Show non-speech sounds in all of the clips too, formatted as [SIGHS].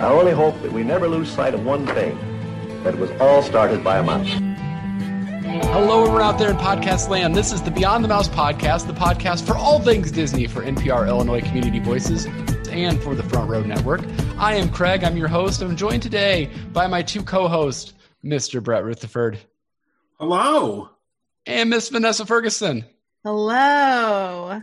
I only hope that we never lose sight of one thing, that it was all started by a mouse. Hello, everyone out there in podcast land. This is the Beyond the Mouse podcast, the podcast for all things Disney for NPR Illinois Community Voices and for the Front Row Network. I am Craig. I'm your host. I'm joined today by my two co-hosts, Mr. Brett Rutherford. Hello. And Miss Vanessa Ferguson. Hello.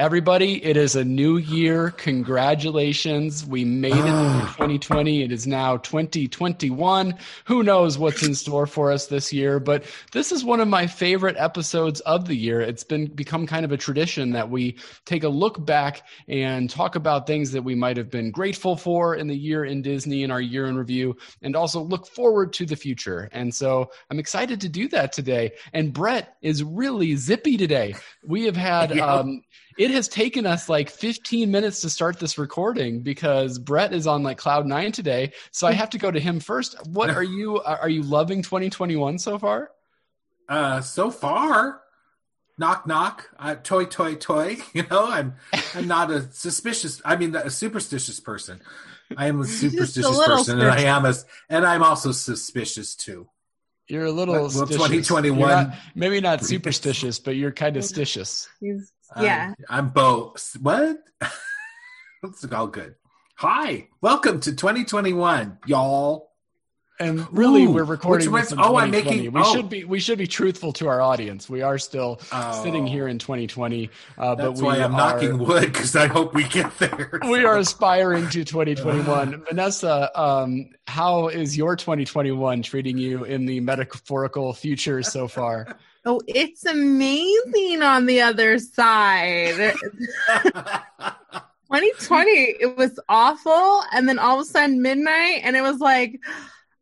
Everybody, it is a new year. Congratulations. We made it through 2020. It is now 2021. Who knows what's in store for us this year, but this is one of my favorite episodes of the year. It's been become kind of a tradition that we take a look back and talk about things that we might have been grateful for in the year in Disney in our year in review and also look forward to the future. And so I'm excited to do that today. And Brett is really zippy today. We have had um, it has taken us like 15 minutes to start this recording because Brett is on like cloud nine today. So I have to go to him first. What are you, are you loving 2021 so far? Uh, so far, knock, knock, uh, toy, toy, toy. [LAUGHS] You know, I'm, I'm not a suspicious, I mean, a superstitious person. I am a [LAUGHS] superstitious a person and I am a, and I'm also suspicious too. You're a little well, 2021. Not, maybe not [LAUGHS] superstitious, but you're kind of stitious. Yeah. I'm both. What? [LAUGHS] it's all good. Hi, welcome to 2021, y'all. And really, Ooh, we're recording. This oh, I'm making. We oh. should be. We should be truthful to our audience. We are still oh. sitting here in 2020. Uh, That's but we why I'm are, knocking wood because I hope we get there. [LAUGHS] We are aspiring to 2021. [LAUGHS] Vanessa, um, how is your 2021 treating you in the metaphorical future so far? Oh, it's amazing on the other side. [LAUGHS] 2020, it was awful. And then all of a sudden, midnight, and it was like,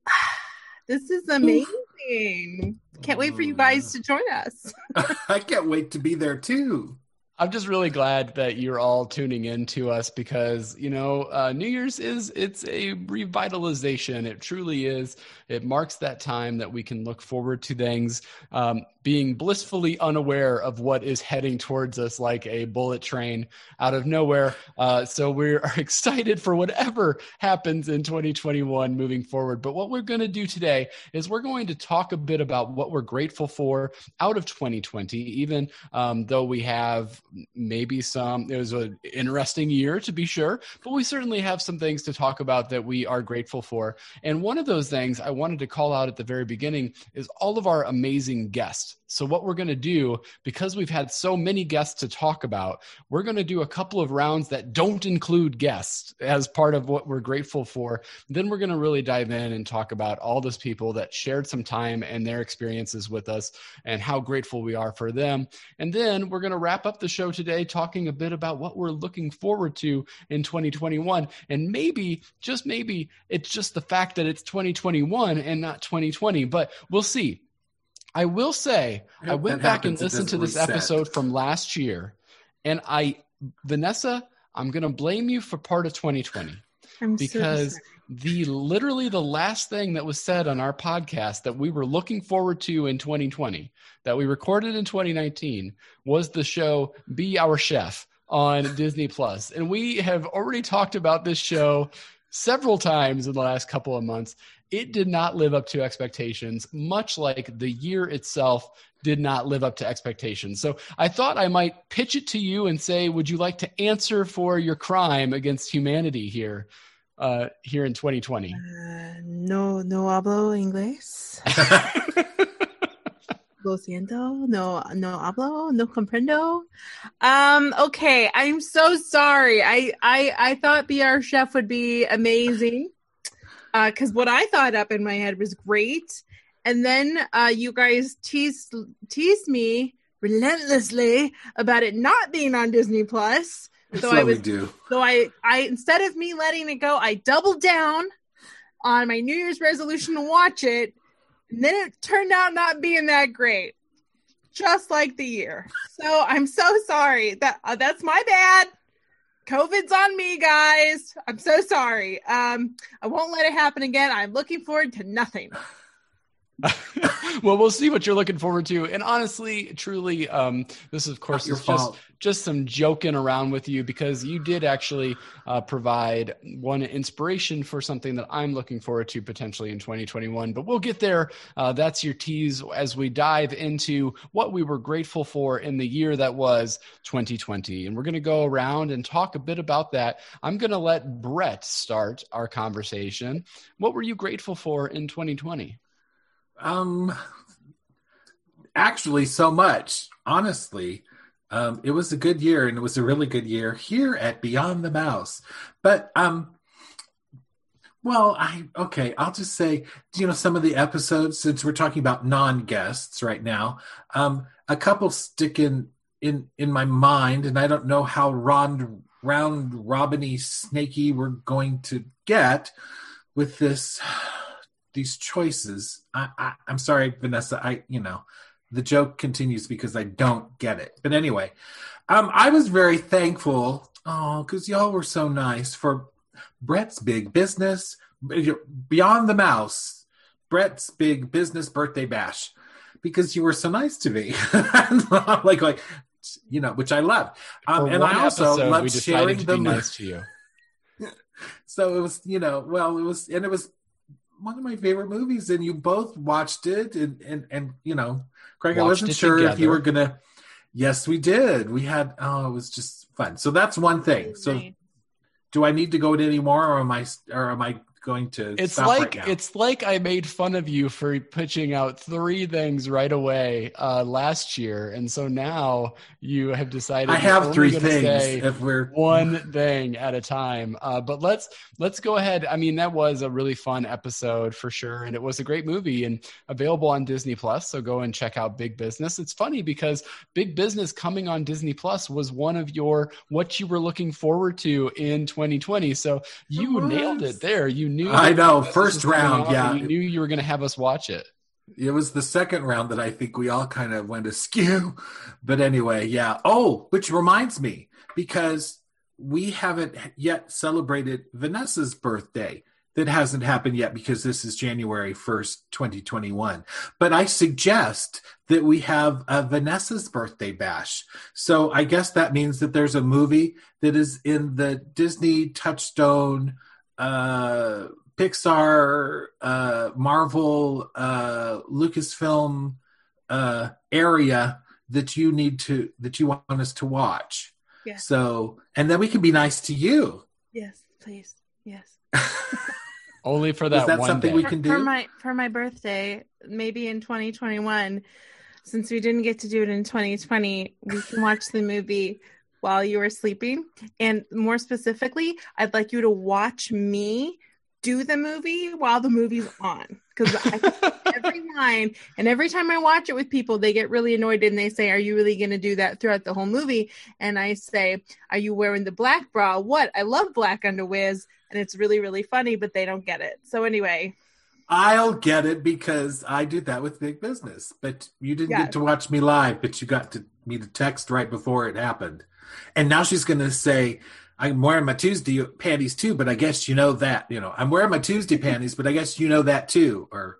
[SIGHS] this is amazing. Can't wait for you guys to join us. [LAUGHS] I can't wait to be there too. I'm just really glad that you're all tuning in to us because you know uh, New Year's is it's a revitalization. It truly is. It marks that time that we can look forward to things. Um, being blissfully unaware of what is heading towards us like a bullet train out of nowhere. Uh, so we're [LAUGHS] excited for whatever happens in 2021 moving forward. But what we're going to do today is we're going to talk a bit about what we're grateful for out of 2020, even um, though we have maybe some, it was an interesting year to be sure, but we certainly have some things to talk about that we are grateful for. And one of those things I wanted to call out at the very beginning is all of our amazing guests. So, what we're going to do, because we've had so many guests to talk about, we're going to do a couple of rounds that don't include guests as part of what we're grateful for. Then we're going to really dive in and talk about all those people that shared some time and their experiences with us and how grateful we are for them. And then we're going to wrap up the show today talking a bit about what we're looking forward to in 2021. And maybe, just maybe, it's just the fact that it's 2021 and not 2020, but we'll see I will say, I went back and listened to this reset. episode from last year, and I, Vanessa, I'm going to blame you for part of 2020 I'm because so the literally the last thing that was said on our podcast that we were looking forward to in 2020 that we recorded in 2019 was the show Be Our Chef on Disney Plus, and we have already talked about this show several times in the last couple of months it did not live up to expectations, much like the year itself did not live up to expectations. So I thought I might pitch it to you and say, would you like to answer for your crime against humanity here? Uh, here in 2020? Uh, no, no hablo inglés. [LAUGHS] Lo siento. No, no hablo. No comprendo. Um, okay. I'm so sorry. I, I, I thought Be Our Chef would be amazing because uh, what I thought up in my head was great, and then uh, you guys teased teased me relentlessly about it not being on Disney Plus. So I was, do. So I, I instead of me letting it go, I doubled down on my New Year's resolution to watch it, and then it turned out not being that great, just like the year. So I'm so sorry. That uh, that's my bad. COVID's on me, guys. I'm so sorry. Um, I won't let it happen again. I'm looking forward to nothing. [LAUGHS] well, we'll see what you're looking forward to. And honestly, truly, um, this of course is just just some joking around with you because you did actually uh, provide one inspiration for something that I'm looking forward to potentially in 2021. But we'll get there. Uh, that's your tease as we dive into what we were grateful for in the year that was 2020. And we're going to go around and talk a bit about that. I'm going to let Brett start our conversation. What were you grateful for in 2020? Um, actually, so much. Honestly, um, it was a good year, and it was a really good year here at Beyond the Mouse. But um, well, I okay. I'll just say, you know, some of the episodes since we're talking about non-guests right now, um, a couple stick in in in my mind, and I don't know how round round robiny snaky we're going to get with this these choices. I, I, I'm sorry, Vanessa. I you know the joke continues because I don't get it. But anyway, um, I was very thankful. Oh, because y'all were so nice for Brett's big business beyond the mouse. Brett's big business birthday bash because you were so nice to me. [LAUGHS] like like you know, which I love. Um, and I also love sharing the nice to you. [LAUGHS] so it was, you know, well, it was, and it was one of my favorite movies, and you both watched it, and and and you know, Craig, watched I wasn't sure together. if you were gonna. Yes, we did. We had. Oh, it was just fun. So that's one thing. So, do I need to go to any more, or am I, or am I going to it's like right it's like i made fun of you for pitching out three things right away uh, last year. And so now you have decided i have three things if we're one thing at a time. Uh, but let's let's go ahead. I mean that was a really fun episode for sure. And it was a great movie and available on disney plus. So go and check out big business. It's funny because big business coming on disney plus was one of your what you were looking forward to in 2020 so you nailed it there. You knew. I know first round. Yeah, you knew you were going to have us watch it. It was the second round that I think we all kind of went askew. But anyway, yeah. Oh, which reminds me, because we haven't yet celebrated Vanessa's birthday. That hasn't happened yet because this is January 1st, 2021. But I suggest that we have a Vanessa's birthday bash. So I guess that means that there's a movie that is in the Disney Touchstone uh, Pixar, uh, Marvel, uh, Lucasfilm uh, area that you need to that you want us to watch. Yeah. So, and then we can be nice to you. Yes, please. Yes. [LAUGHS] Only for that, Is that something day. we can do for my for my birthday, maybe in 2021. Since we didn't get to do it in 2020, we can watch the movie while you were sleeping. And more specifically, I'd like you to watch me do the movie while the movie's on. Because [LAUGHS] every line and every time I watch it with people, they get really annoyed and they say, Are you really going to do that throughout the whole movie? And I say, Are you wearing the black bra? What? I love black underwears. And it's really, really funny, but they don't get it. So, anyway. I'll get it because I do that with big business. But you didn't get to watch me live, but you got to me to text right before it happened. And now she's going to say, I'm wearing my Tuesday panties too, but I guess you know that. You know, I'm wearing my Tuesday panties, but I guess you know that too. Or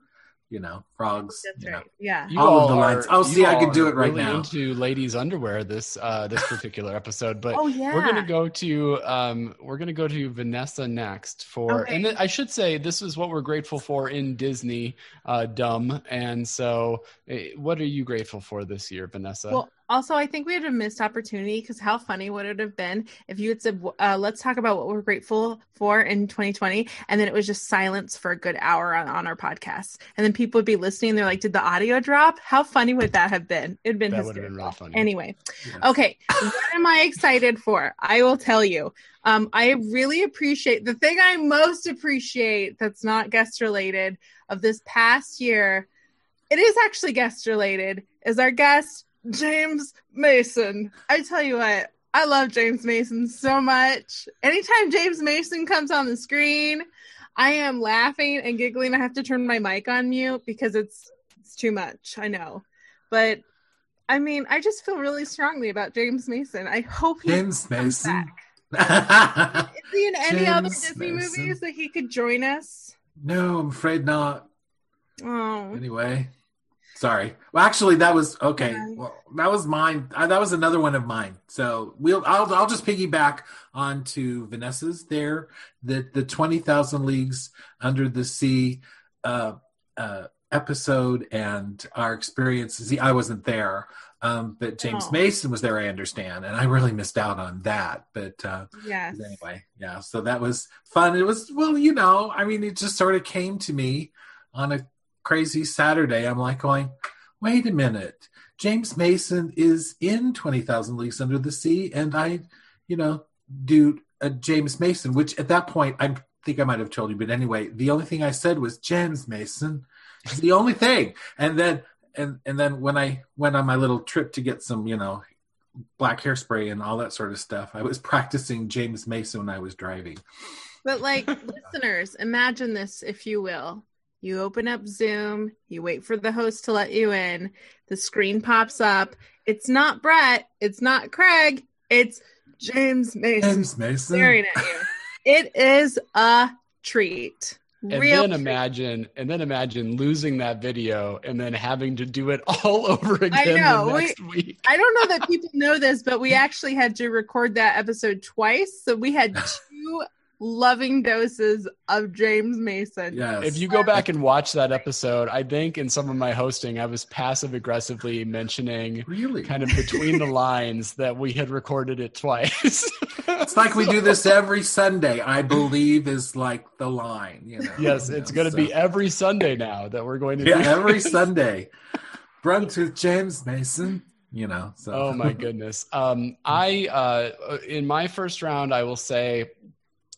you know, frogs. That's right. Know. Yeah. You all, of the lines. Oh, see, I can do it right really now. Into ladies' underwear this uh, this particular episode, but oh, yeah. we're gonna go to um, we're gonna go to Vanessa next for, okay. and th- I should say this is what we're grateful for in Disney, uh, dumb. And so, eh, what are you grateful for this year, Vanessa? Well, also, I think we had a missed opportunity because how funny would it have been if you had said, uh, "Let's talk about what we're grateful for in 2020," and then it was just silence for a good hour on, on our podcast, and then people would be listening. They're like, "Did the audio drop?" How funny would that have been? It'd been that hysterical. Been really funny. Anyway, yeah. okay, what am I excited for? I will tell you. Um, I really appreciate the thing I most appreciate that's not guest related of this past year. It is actually guest related. Is our guest James Mason. I tell you what, I love James Mason so much. Anytime James Mason comes on the screen, I am laughing and giggling. I have to turn my mic on mute because it's it's too much. I know. But I mean, I just feel really strongly about James Mason. I hope he James Mason. Back. [LAUGHS] Is he in any James other Disney Mason. movies that he could join us? No, I'm afraid not. Oh. Anyway, sorry. Well, actually, that was okay. Well, that was mine. Uh, that was another one of mine. So we'll. I'll. I'll just piggyback onto Vanessa's there. That the twenty thousand leagues under the sea uh, uh, episode and our experiences. I wasn't there. Um, but James Oh. Mason was there, I understand, and I really missed out on that. But uh, Yes. anyway, yeah, so that was fun. It was well, you know, I mean, it just sort of came to me on a crazy Saturday. I'm like going, wait a minute, James Mason is in Twenty Thousand Leagues Under the Sea, and I, you know, do a James Mason, which at that point I think I might have told you, but anyway, the only thing I said was James Mason. It's the only thing, and then and and then when I went on my little trip to get some, you know, black hairspray and all that sort of stuff, I was [LAUGHS] practicing James Mason when I was driving. But like [LAUGHS] listeners, imagine this if you will. You open up Zoom, you wait for the host to let you in, the screen pops up. It's not Brett, it's not Craig, it's James Mason James Mason. staring at you. It is a treat. And Real then treat. imagine, and then imagine losing that video and then having to do it [LAUGHS] all over again I know, the we- next week. I don't know that people know this, but we actually had to record that episode twice. So we had [LAUGHS] two loving doses of James Mason. Yes. If you go back and watch that episode, I think in some of my hosting, I was passive aggressively mentioning really, kind of between the [LAUGHS] lines that we had recorded it twice. [LAUGHS] it's like we do this every Sunday. I believe is like the line. You know. Yes, You it's know, going to so- be every Sunday now that we're going to yeah do. every Sunday. [LAUGHS] Brunch with James Mason. You know. So. Oh my goodness. Um, I uh, in my first round, I will say,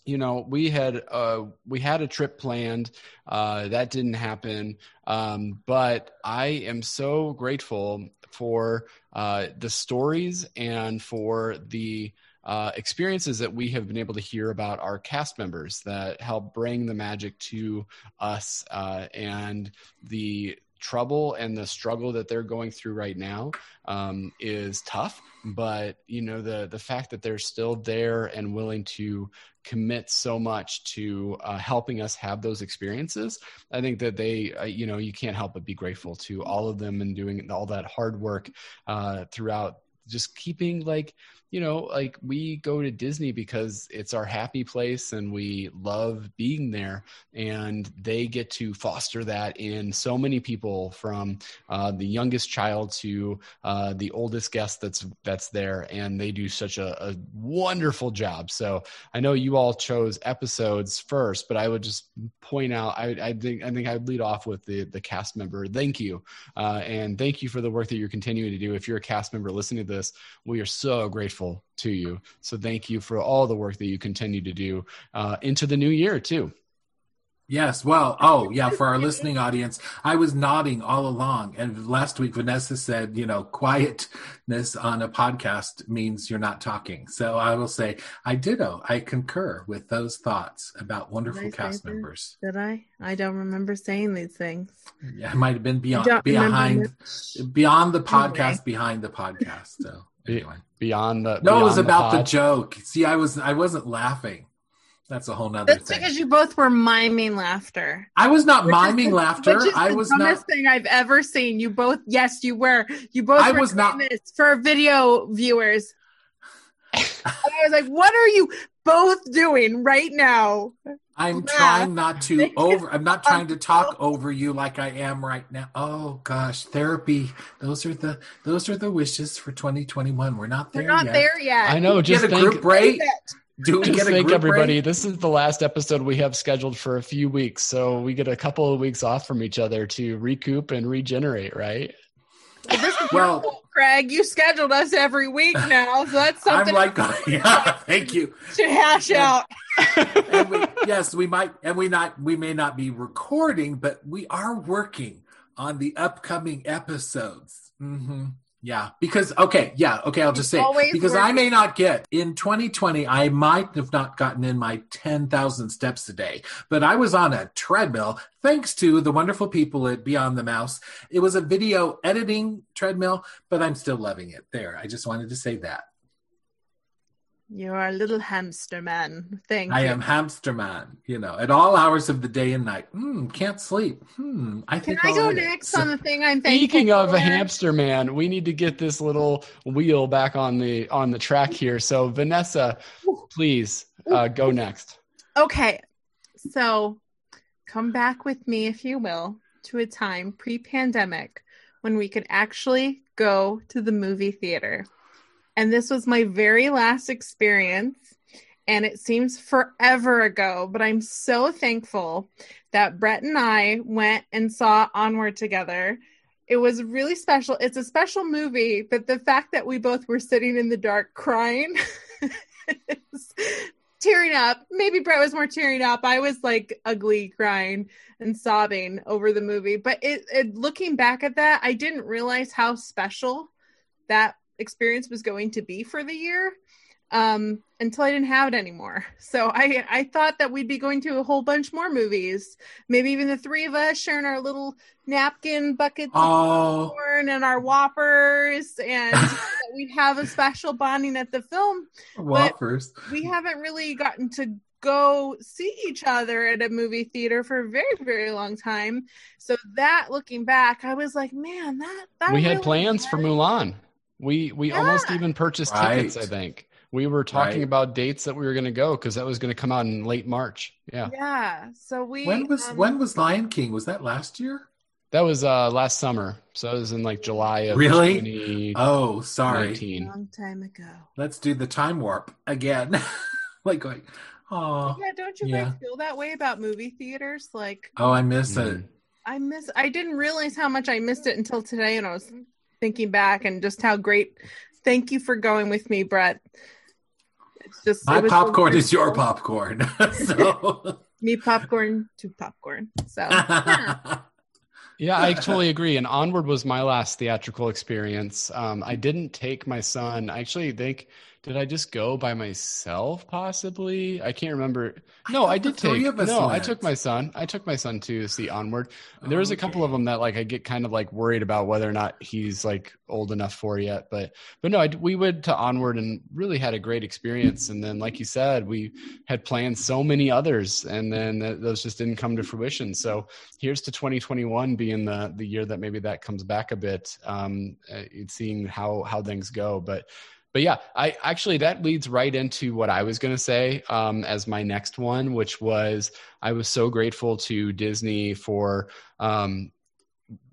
you know, we had uh, we had a trip planned. Uh, that didn't happen. Um, but I am so grateful for uh, the stories and for the uh, experiences that we have been able to hear about our cast members that help bring the magic to us uh, and the trouble and the struggle that they're going through right now um, is tough but you know the the fact that they're still there and willing to commit so much to uh, helping us have those experiences i think that they uh, you know you can't help but be grateful to all of them and doing all that hard work uh, throughout just keeping like you know like we go to disney because it's our happy place and we love being there and they get to foster that in so many people from uh, the youngest child to uh, the oldest guest that's that's there and they do such a, a wonderful job. So i know you all chose episodes first but i would just point out i, I think i think i'd lead off with the the cast member. Thank you uh, and thank you for the work that you're continuing to do. If you're a cast member listening to this we are so grateful to you so thank you for all the work that you continue to do uh, into the new year too Yes. Well, oh, yeah, for our listening audience, I was nodding all along. And last week, Vanessa said, you know, quietness on a podcast means you're not talking. So I will say, I ditto. I concur with those thoughts about wonderful Did I cast that? members. Did I? I don't remember saying these things. Yeah, it might have been beyond, don't remember behind, beyond the podcast, Anyway. behind the podcast. So anyway. beyond the No, it was beyond about the pod. joke. See, I was, I wasn't laughing. That's a whole nother That's thing. because you both were miming laughter. I was not Which miming the- laughter. Which is I the was dumbest not. thing I've ever seen. You both, yes, you were. You both I were was not- this for video viewers. and [LAUGHS] I was like, "What are you both doing right now?" I'm Yeah. trying not to [LAUGHS] over. I'm not trying to talk over you like I am right now. Oh gosh, therapy. Those are the those are the wishes for 2021. We're not there yet. We're not yet. there yet. I know. We Just get a think, group break. That's. Do we just get a think, group everybody. break? This is the last episode we have scheduled for a few weeks, so we get a couple of weeks off from each other to recoup and regenerate. Right? Well, this is Well- your fault, Craig. You scheduled us every week now, so that's something. I'm like, [LAUGHS] yeah, thank you. to hash out. And we, [LAUGHS] yes, we might, and we not, we may not be recording, but we are working on the upcoming episodes. hmm Yeah, because okay, yeah, okay. I'll just say it. Always because I may not get in 2020. I might have not gotten in my 10,000 steps a day, but I was on a treadmill thanks to the wonderful people at Beyond the Mouse. It was a video editing treadmill, but I'm still loving it. There, I just wanted to say that. You are a little hamster man. Thank I you. am hamster man. You know, at all hours of the day and night. Hmm, can't sleep. Hmm, I Can think I I'll go next So- on the thing I'm thankful Speaking of a hamster man, we need to get this little wheel back on the on the track here. So Vanessa, please uh, go next. Okay, so come back with me, if you will, to a time pre pandemic when we could actually go to the movie theater. And this was my very last experience. And it seems forever ago, but I'm so thankful that Brett and I went and saw Onward together. It was really special. It's a special movie, but the fact that we both were sitting in the dark crying [LAUGHS] tearing up. Maybe Brett was more tearing up. I was like ugly crying and sobbing over the movie. But it, it looking back at that, I didn't realize how special that experience was going to be for the year um until I didn't have it anymore. [LAUGHS] So I I thought that we'd be going to a whole bunch more movies. Maybe even the three of us sharing our little napkin buckets of Oh, popcorn and our whoppers and [LAUGHS] that we'd have a special bonding at the film whoppers. we haven't really gotten to go see each other at a movie theater for a very very long time so that looking back i was like man that, that we had really plans for Mulan. We we Yeah. almost even purchased tickets. I think we were talking Right. about dates that we were going to go because that was going to come out in late March. Yeah, yeah so we When was um, when was Lion King? Was that last year? that was uh last summer. So it was in like July of Really? 2019. Oh, sorry. a long time ago Let's do the time warp again. [LAUGHS] like going, oh, yeah don't you Yeah. guys feel that way about movie theaters like oh, I miss Mhm. it. i miss i didn't realize how much i missed it until today and i was thinking back and just how great thank you for going with me brett it's just My it was so popcorn is your popcorn. [LAUGHS] so, [LAUGHS] me popcorn to popcorn. So yeah. [LAUGHS] Yeah, I totally agree. And Onward was my last theatrical experience. Um, I didn't take my son. I actually think, did I just go by myself? Possibly. I can't remember. No, I the did take. No, I took my son. I took my son to see Onward. There was a couple of them that like I get kind of like worried about whether or not he's like old enough for yet. But but no, I, we went to Onward and really had a great experience. And then, like you said, we had planned so many others, and then th- those just didn't come to fruition. So here's to 2021 being the the year that maybe that comes back a bit. Um, uh, seeing how how things go, but. But yeah, I actually that leads right into what I was going to say um, as my next one, which was I was so grateful to Disney for um,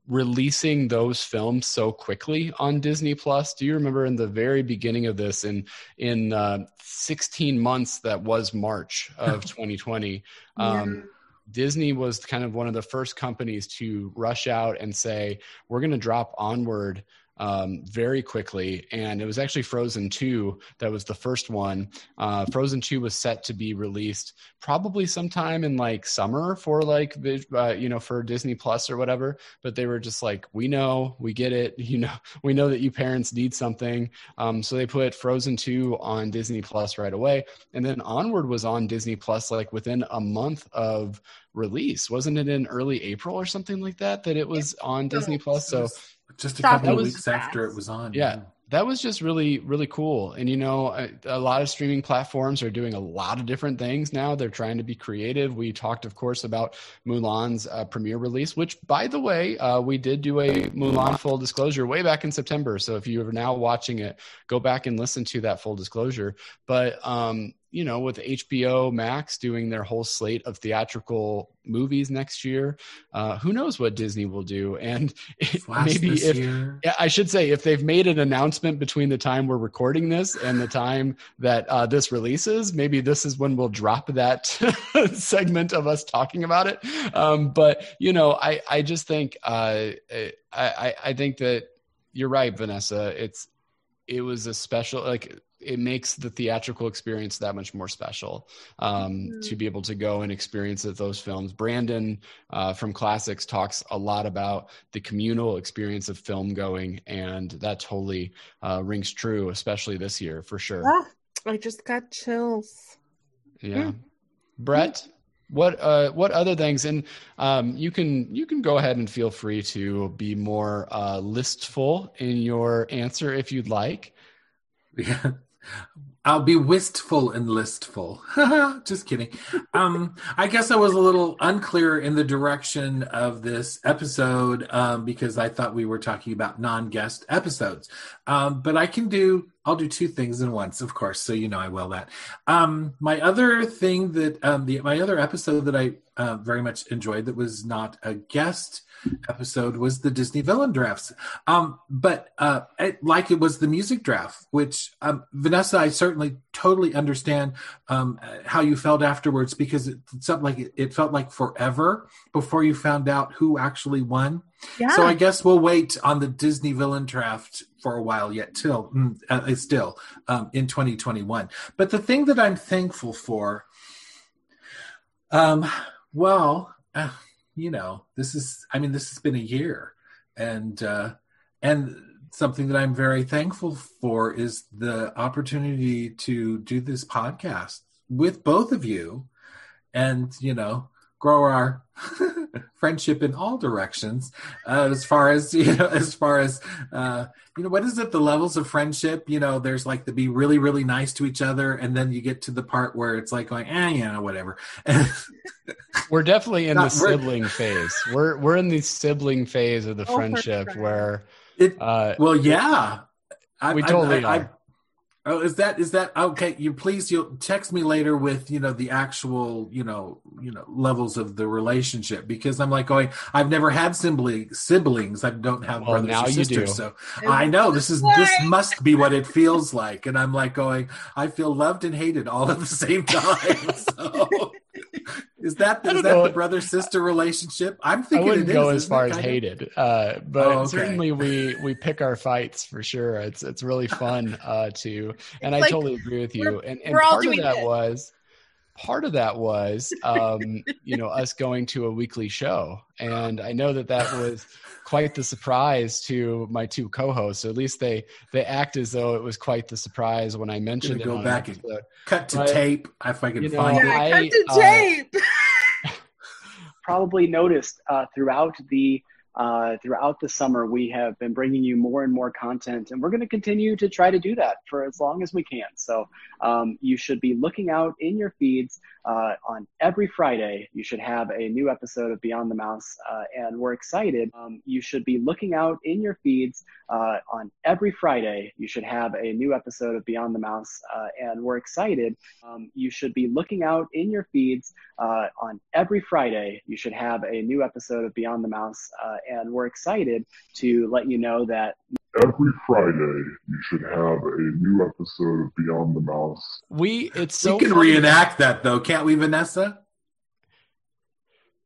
releasing those films so quickly on Disney Plus. Do you remember in the very beginning of this, in in uh, 16 months that was March of [LAUGHS] 2020? Um, Disney was kind of one of the first companies to rush out and say, we're going to drop Onward um, very quickly. And it was actually Frozen 2 that was the first one. Uh, Frozen 2 was set to be released probably sometime in like summer for like, uh, you know, for Disney Plus or whatever. But they were just like, we know, we get it. [LAUGHS] You know, we know that you parents need something. Um, so they put Frozen 2 on Disney Plus right away. And then Onward was on Disney Plus like within a month of release. Wasn't it in early April or something like that that it was on Disney Plus? So just a Stop couple of was weeks after it was on. Yeah. that was just really really cool. And you know a, a lot of streaming platforms are doing a lot of different things now. They're trying to be creative. We talked of course about mulan's uh, premiere release which by the way uh, we did do a mulan full disclosure way back in september. So if you are now watching it go back and listen to that full disclosure. But um, you know, with HBO Max doing their whole slate of theatrical movies next year, uh, who knows what Disney will do? And maybe if year. I should say if they've made an announcement between the time we're recording this and the time that uh, this releases, maybe this is when we'll drop that [LAUGHS] segment of us talking about it. Um, but you know, I I just think uh, I I think that you're right, Vanessa. It's it was a special like it makes the theatrical experience that much more special um, Mhm. to be able to go and experience those films. Brandon uh, from Classics talks a lot about the communal experience of film going, and that totally uh, rings true, especially this year for sure. Ah, I just got chills. Yeah, Brett. What uh what other things and um you can you can go ahead and feel free to be more uh listful in your answer if you'd like. [LAUGHS] Yeah. I'll be wistful and listful. [LAUGHS] Just kidding. Um, I guess I was a little unclear in the direction of this episode um, because I thought we were talking about non-guest episodes. Um, but I can do. I'll do two things in once, of course. So you know I will that. Um, my other thing that um, the my other episode that I uh, very much enjoyed that was not a guest episode was the Disney villain drafts. Um, but uh, it, like it was the music draft, which um, Vanessa, I certainly totally understand um, how you felt afterwards because it, felt like it, it, felt like forever before you found out who actually won. Yeah. So I guess we'll wait on the Disney villain draft for a while yet, till uh, still um, in 2021. But the thing that I'm thankful for, um, well. Uh, you know, this is, I mean, this has been a year. And, uh, and something that I'm very thankful for is the opportunity to do this podcast with both of you and, you know, grow our [LAUGHS] friendship in all directions uh, as far as [LAUGHS] you know as far as uh, you know what is it the levels of friendship? You know there's like to be really really nice to each other and then you get to the part where it's like going eh you know whatever. [LAUGHS] We're definitely in Not, the sibling we're, phase. We're we're in the sibling phase of the friendship where it uh, well yeah. I, we totally I, are. Oh, is that is that okay? You please you'll text me later with you know the actual you know you know levels of the relationship because I'm like going I've never had sibling siblings. I don't have well, brothers or sisters. so I know this is this must be what it feels like and I'm like going I feel loved and hated all at the same time. [LAUGHS] So is that is that know. the brother sister relationship? I'm thinking I wouldn't go is, as far as hated, uh, but oh, okay. certainly we we pick our fights for sure. It's it's really fun uh, to, and it's I like, totally agree with you. And, and part of that it. was part of that was um, you know us going to a weekly show. And i know that that was quite the surprise to my two co-hosts. Or at least they they act as though it was quite the surprise when i mentioned it go back and cut to but, tape if i can you know, find yeah, it cut to uh, tape. [LAUGHS] [LAUGHS] probably noticed uh, throughout the uh, throughout the summer, we have been bringing you more and more content, and we're going to continue to try to do that for as long as we can. So um, you should be looking out in your feeds uh, on every Friday. You should have a new episode of Beyond the Mouse, uh, and we're excited. Um, you should be looking out in your feeds uh, on every Friday. You should have a new episode of Beyond the Mouse, uh, and we're excited. Um, you should be looking out in your feeds uh, on every Friday. You should have a new episode of Beyond the Mouse and we're excited to let you know that every Friday you should have a new episode of Beyond the Mouse. We it's so we can funny. reenact that though, can't we, Vanessa?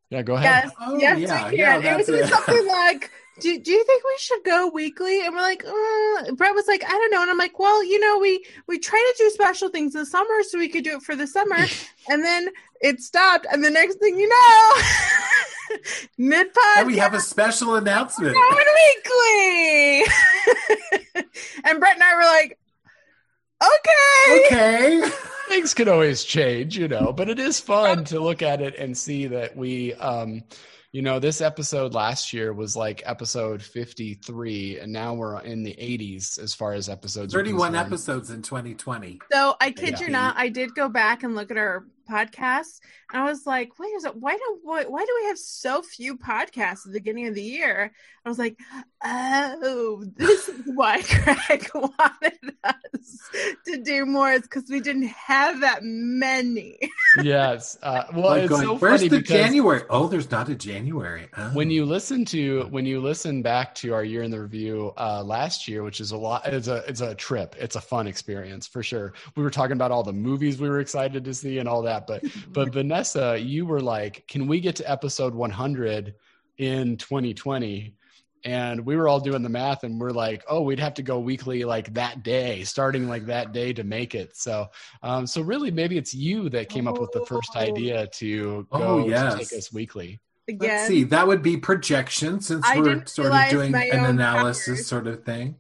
Yeah, go ahead. Yes, oh, yes, yeah, we can. Yeah, it was it. something [LAUGHS] like do, do you think we should go weekly? And we're like, uh, Brett was like, I don't know. And I'm like, well, you know, we we try to do special things in the summer so we could do it for the summer. [LAUGHS] and then it stopped. And the next thing you know, [LAUGHS] mid podcast. we have a special announcement. weekly. [LAUGHS] and Brett and I were like, okay. Okay. Things can always change, you know, but it is fun to look at it and see that we um you know, this episode last year was like episode 53, and now we're in the 80s as far as episodes. 31 episodes in 2020. So I kid yeah. you not, I did go back and look at our podcasts, and I was like, wait a second, why do why, why do we have so few podcasts at the beginning of the year? I was like, oh, this is why [LAUGHS] Craig wanted us to do more. It's because we didn't have that many. [LAUGHS] yes. Uh, well, like it's going, so where's the January? Oh, there's not a January. Oh. When you listen to when you listen back to our year in the review uh, last year, which is a lot, it's a it's a trip. It's a fun experience for sure. We were talking about all the movies we were excited to see and all that, but but Vanessa, you were like, "Can we get to episode 100 in 2020?" and we were all doing the math and we're like oh we'd have to go weekly like that day starting like that day to make it so um so really maybe it's you that came up with the first oh. idea to go oh, yes. to take us weekly Again. let's see that would be projection since I we're sort of doing an analysis powers. sort of thing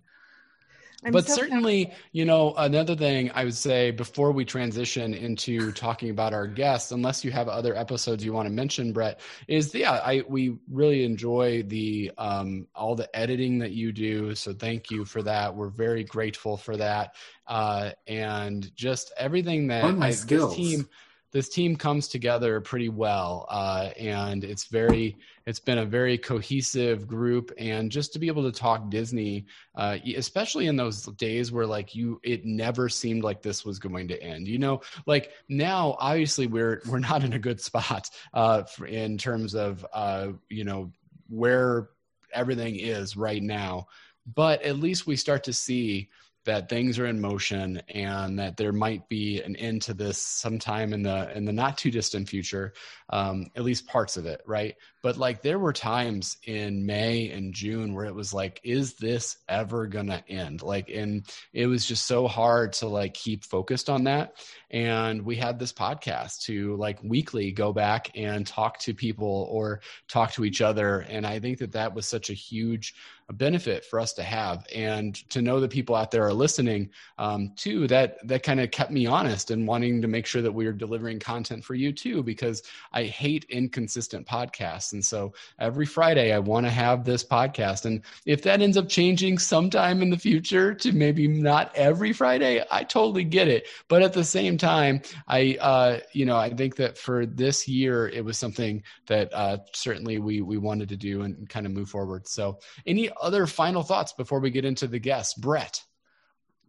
I'm but so certainly, you know, another thing I would say before we transition into talking about our guests, unless you have other episodes you want to mention, Brett, is yeah, I we really enjoy the um, all the editing that you do. So thank you for that. We're very grateful for that, uh, and just everything that my I, this team this team comes together pretty well uh, and it's very it's been a very cohesive group. And just to be able to talk disney uh, especially in those days where like you it never seemed like this was going to end you know? Like now obviously we're we're not in a good spot uh, for, in terms of uh, you know where everything is right now. But at least we start to see that things are in motion and that there might be an end to this sometime in the in the not too distant future um, at least parts of it right but like there were times in may and june where it was like is this ever gonna end? Like and it was just so hard to like keep focused on that. And we had this podcast to like weekly go back and talk to people or talk to each other. And i think that that was such a huge benefit for us to have. And to know that people out there are listening um, too that that kind of kept me honest and wanting to make sure that we are delivering content for you too because i hate inconsistent podcasts and so every friday i want to have this podcast. And if that ends up changing sometime in the future to maybe not every friday i totally get it. But at the same time i uh, you know i think that for this year it was something that uh, certainly we we wanted to do and kind of move forward. So any other final thoughts before we get into the guests? Brett.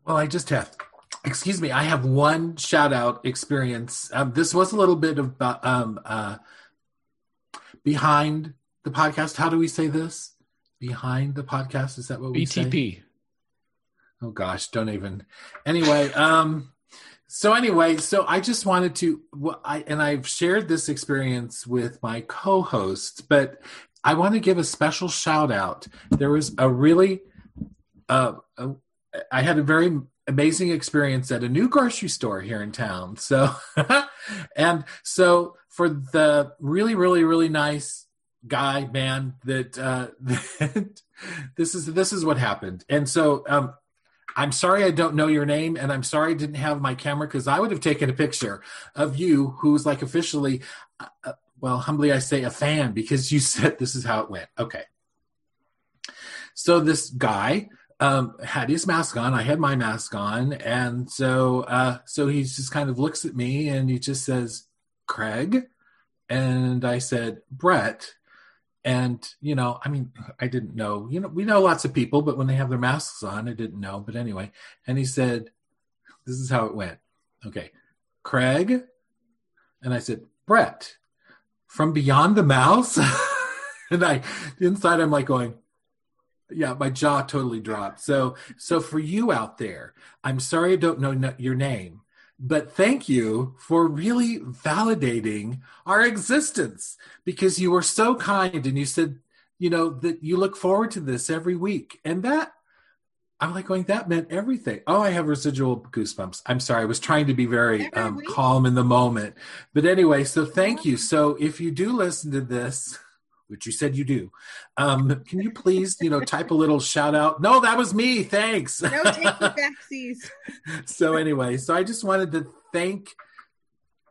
Well, I just have, excuse me, I have one shout out experience. Um, this was a little bit of um, uh, behind the podcast. How do we say this? Behind the podcast? Is that what we say? btp Oh gosh, don't even. Anyway, [LAUGHS] um, so anyway, so I just wanted to, I and I've shared this experience with my co-host, but I want to give a special shout out. There was a really, uh, a, I had a very amazing experience at a new grocery store here in town. So, [LAUGHS] and so for the really, really, really nice guy man that uh [LAUGHS] that this is this is what happened. And so um i'm sorry i don't know your name and i'm sorry i didn't have my camera because i would have taken a picture of you who's like officially uh, uh, well humbly i say a fan because you [LAUGHS] said this is how it went. Okay. So this guy um, had his mask on. I had my mask on, and so uh, so he just kind of looks at me and he just says, "Craig," and I said, "Brett." And you know, I mean, I didn't know. You know, we know lots of people, but when they have their masks on, I didn't know. But anyway, and he said, "This is how it went." Okay, Craig, and I said, "Brett," from beyond the mouse, [LAUGHS] and I inside I'm like going yeah my jaw totally dropped so so for you out there i'm sorry i don't know your name but thank you for really validating our existence because you were so kind and you said you know that you look forward to this every week. And that i'm like going that meant everything. Oh i have residual goosebumps. I'm sorry. I was trying to be very um, calm in the moment. But anyway so thank you. So if you do listen to this which you said you do. Um, can you please, you know, type a little shout out? No, that was me. Thanks. No, [LAUGHS] take the backsies. so anyway, so I just wanted to thank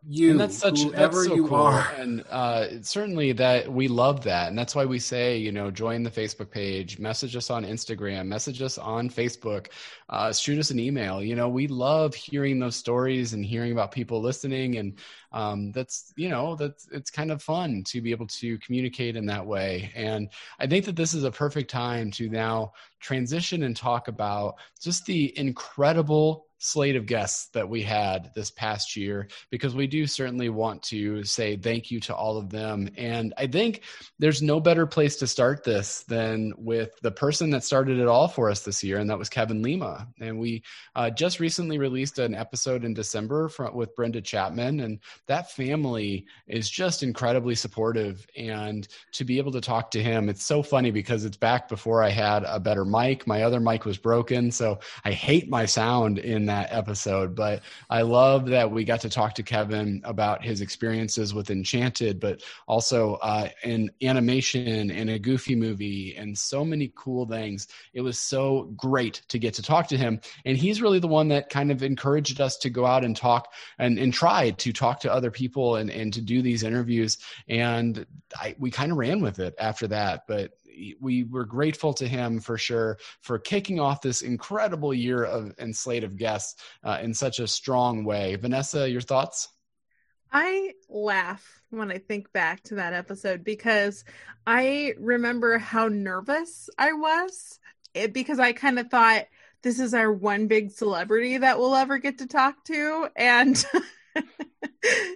you, and that's such whoever that's so you cool. are. and uh, certainly that we love that and that's why we say you know join the facebook page message us on instagram message us on facebook uh, shoot us an email you know we love hearing those stories and hearing about people listening and um, that's you know that's it's kind of fun to be able to communicate in that way and i think that this is a perfect time to now transition and talk about just the incredible slate of guests that we had this past year because we do certainly want to say thank you to all of them. And I think there's no better place to start this than with the person that started it all for us this year, and that was Kevin Lima. And we uh, just recently released an episode in December with Brenda Chapman, and that family is just incredibly supportive. And to be able to talk to him, it's so funny because it's back before I had a better mic. My other mic was broken, so I hate my sound in that episode. But I love that we got to talk to Kevin about his experiences with Enchanted, but also uh, in animation and a Goofy movie and so many cool things. It was so great to get to talk to him, and he's really the one that kind of encouraged us to go out and talk and, and try to talk to other people and, and to do these interviews. And I, we kind of ran with it after that, but we were grateful to him for sure for kicking off this incredible year of and slate of guests uh, in such a strong way. Vanessa, your thoughts? I laugh when I think back to that episode because I remember how nervous I was it, because I kind of thought this is our one big celebrity that we'll ever get to talk to and [LAUGHS] [LAUGHS]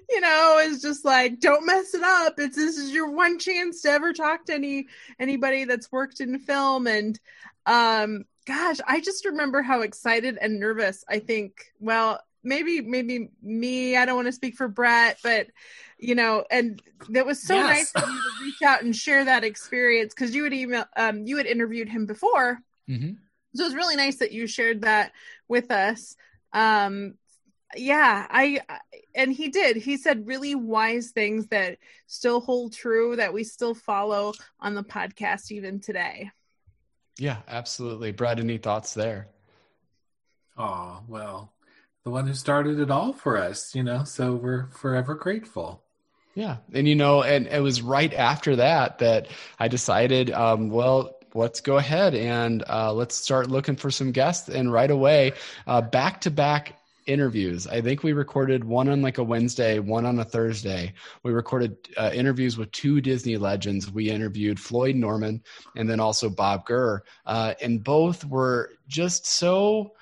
you know it's just like don't mess it up it's this is your one chance to ever talk to any anybody that's worked in film and um gosh i just remember how excited and nervous i think well maybe maybe me i don't want to speak for brett but you know and that was so yes. nice of you to reach out and share that experience because you had email um you had interviewed him before mm-hmm. so it was really nice that you shared that with us um yeah I, I and he did. He said really wise things that still hold true that we still follow on the podcast even today. Yeah absolutely. Brad any thoughts there? Oh well the one who started it all for us you know so we're forever grateful. Yeah and you know and it was right after that that i decided um, well let's go ahead and uh, let's start looking for some guests. And right away back to back interviews. I think we recorded one on like a Wednesday, one on a Thursday. We recorded uh, interviews with two Disney legends. We interviewed Floyd Norman and then also Bob Gurr. Uh, and both were just so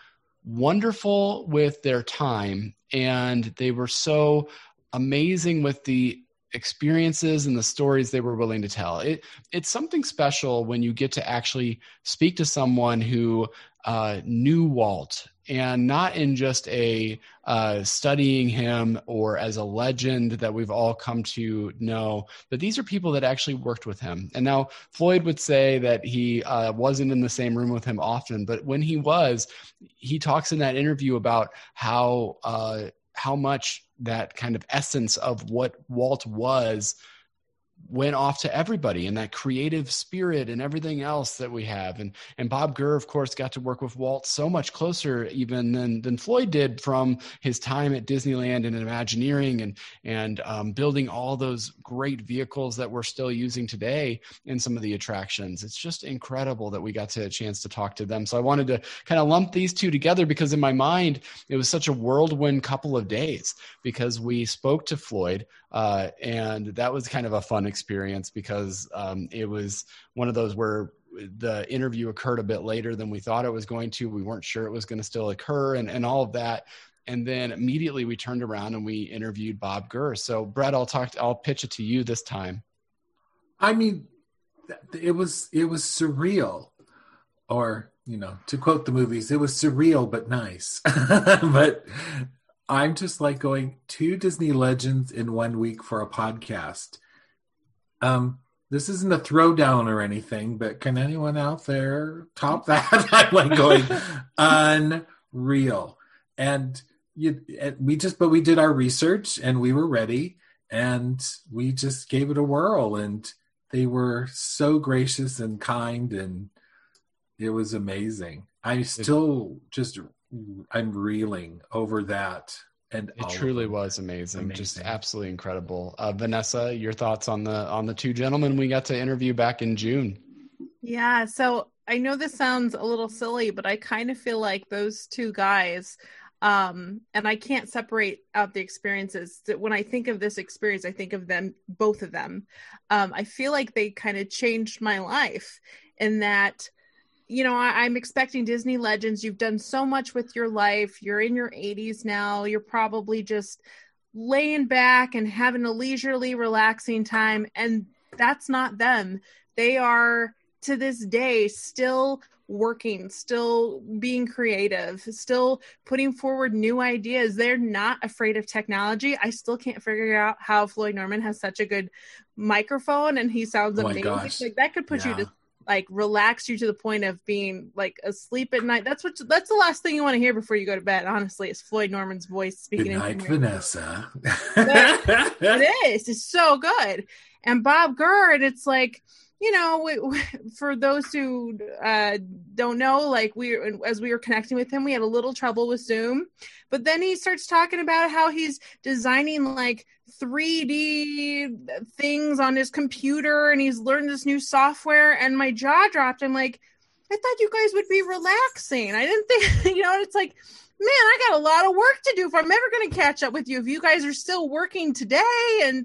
wonderful with their time and they were so amazing with the experiences and the stories they were willing to tell. It it's something special when you get to actually speak to someone who uh, knew Walt and not in just a uh, studying him or as a legend that we've all come to know, but these are people that actually worked with him. And now Floyd would say that he uh, wasn't in the same room with him often, but when he was, he talks in that interview about how uh, how much that kind of essence of what Walt was went off to everybody and that creative spirit and everything else that we have. And and Bob Gurr, of course, got to work with Walt so much closer even than than Floyd did from his time at Disneyland and Imagineering and and um, building all those great vehicles that we're still using today in some of the attractions. It's just incredible that we got to a chance to talk to them. So I wanted to kind of lump these two together because in my mind it was such a whirlwind couple of days because we spoke to Floyd uh, and that was kind of a fun experience because um, it was one of those where the interview occurred a bit later than we thought it was going to. We weren't sure it was going to still occur and, and all of that. And then immediately we turned around and we interviewed Bob Gurr. So Brett, I'll talk, I'll pitch it to you this time. I mean, it was, it was surreal or, you know, to quote the movies, it was surreal, but nice. [LAUGHS] but I'm just like going two Disney legends in one week for a podcast. Um, this isn't a throwdown or anything, but can anyone out there top [LAUGHS] that? [LAUGHS] I'm like going unreal. And you, we just, but we did our research and we were ready and we just gave it a whirl and they were so gracious and kind and it was amazing. I still just I'm reeling over that. And it truly was amazing. amazing. just absolutely incredible. Uh, Vanessa, your thoughts on the on the two gentlemen we got to interview back in June? Yeah, so I know this sounds a little silly, but I kind of feel like those two guys um and i can't separate out the experiences That when i think of this experience i think of them both of them um i feel like they kind of changed my life in that you know, I, am expecting Disney legends. You've done so much with your life. You're in your 80s now. You're probably just laying back and having a leisurely, relaxing time. And that's not them. They are to this day still working, still being creative, still putting forward new ideas. They're not afraid of technology. I still can't figure out how Floyd Norman has such a good microphone and he sounds oh amazing. Like that could put yeah. you to like relax you to the point of being like asleep at night. That's what that's the last thing you want to hear before you go to bed. Honestly, is Floyd Norman's voice speaking. Good night, Vanessa. it [LAUGHS] is. It's so good. And Bob Gurr, and it's like you know, we, we, for those who uh, don't know, like we, as we were connecting with him, we had a little trouble with Zoom, but then he starts talking about how he's designing like 3D things on his computer, and he's learned this new software, and my jaw dropped. I'm like, I thought you guys would be relaxing. I didn't think, [LAUGHS] you know, it's like, man, I got a lot of work to do if I'm ever going to catch up with you. If you guys are still working today and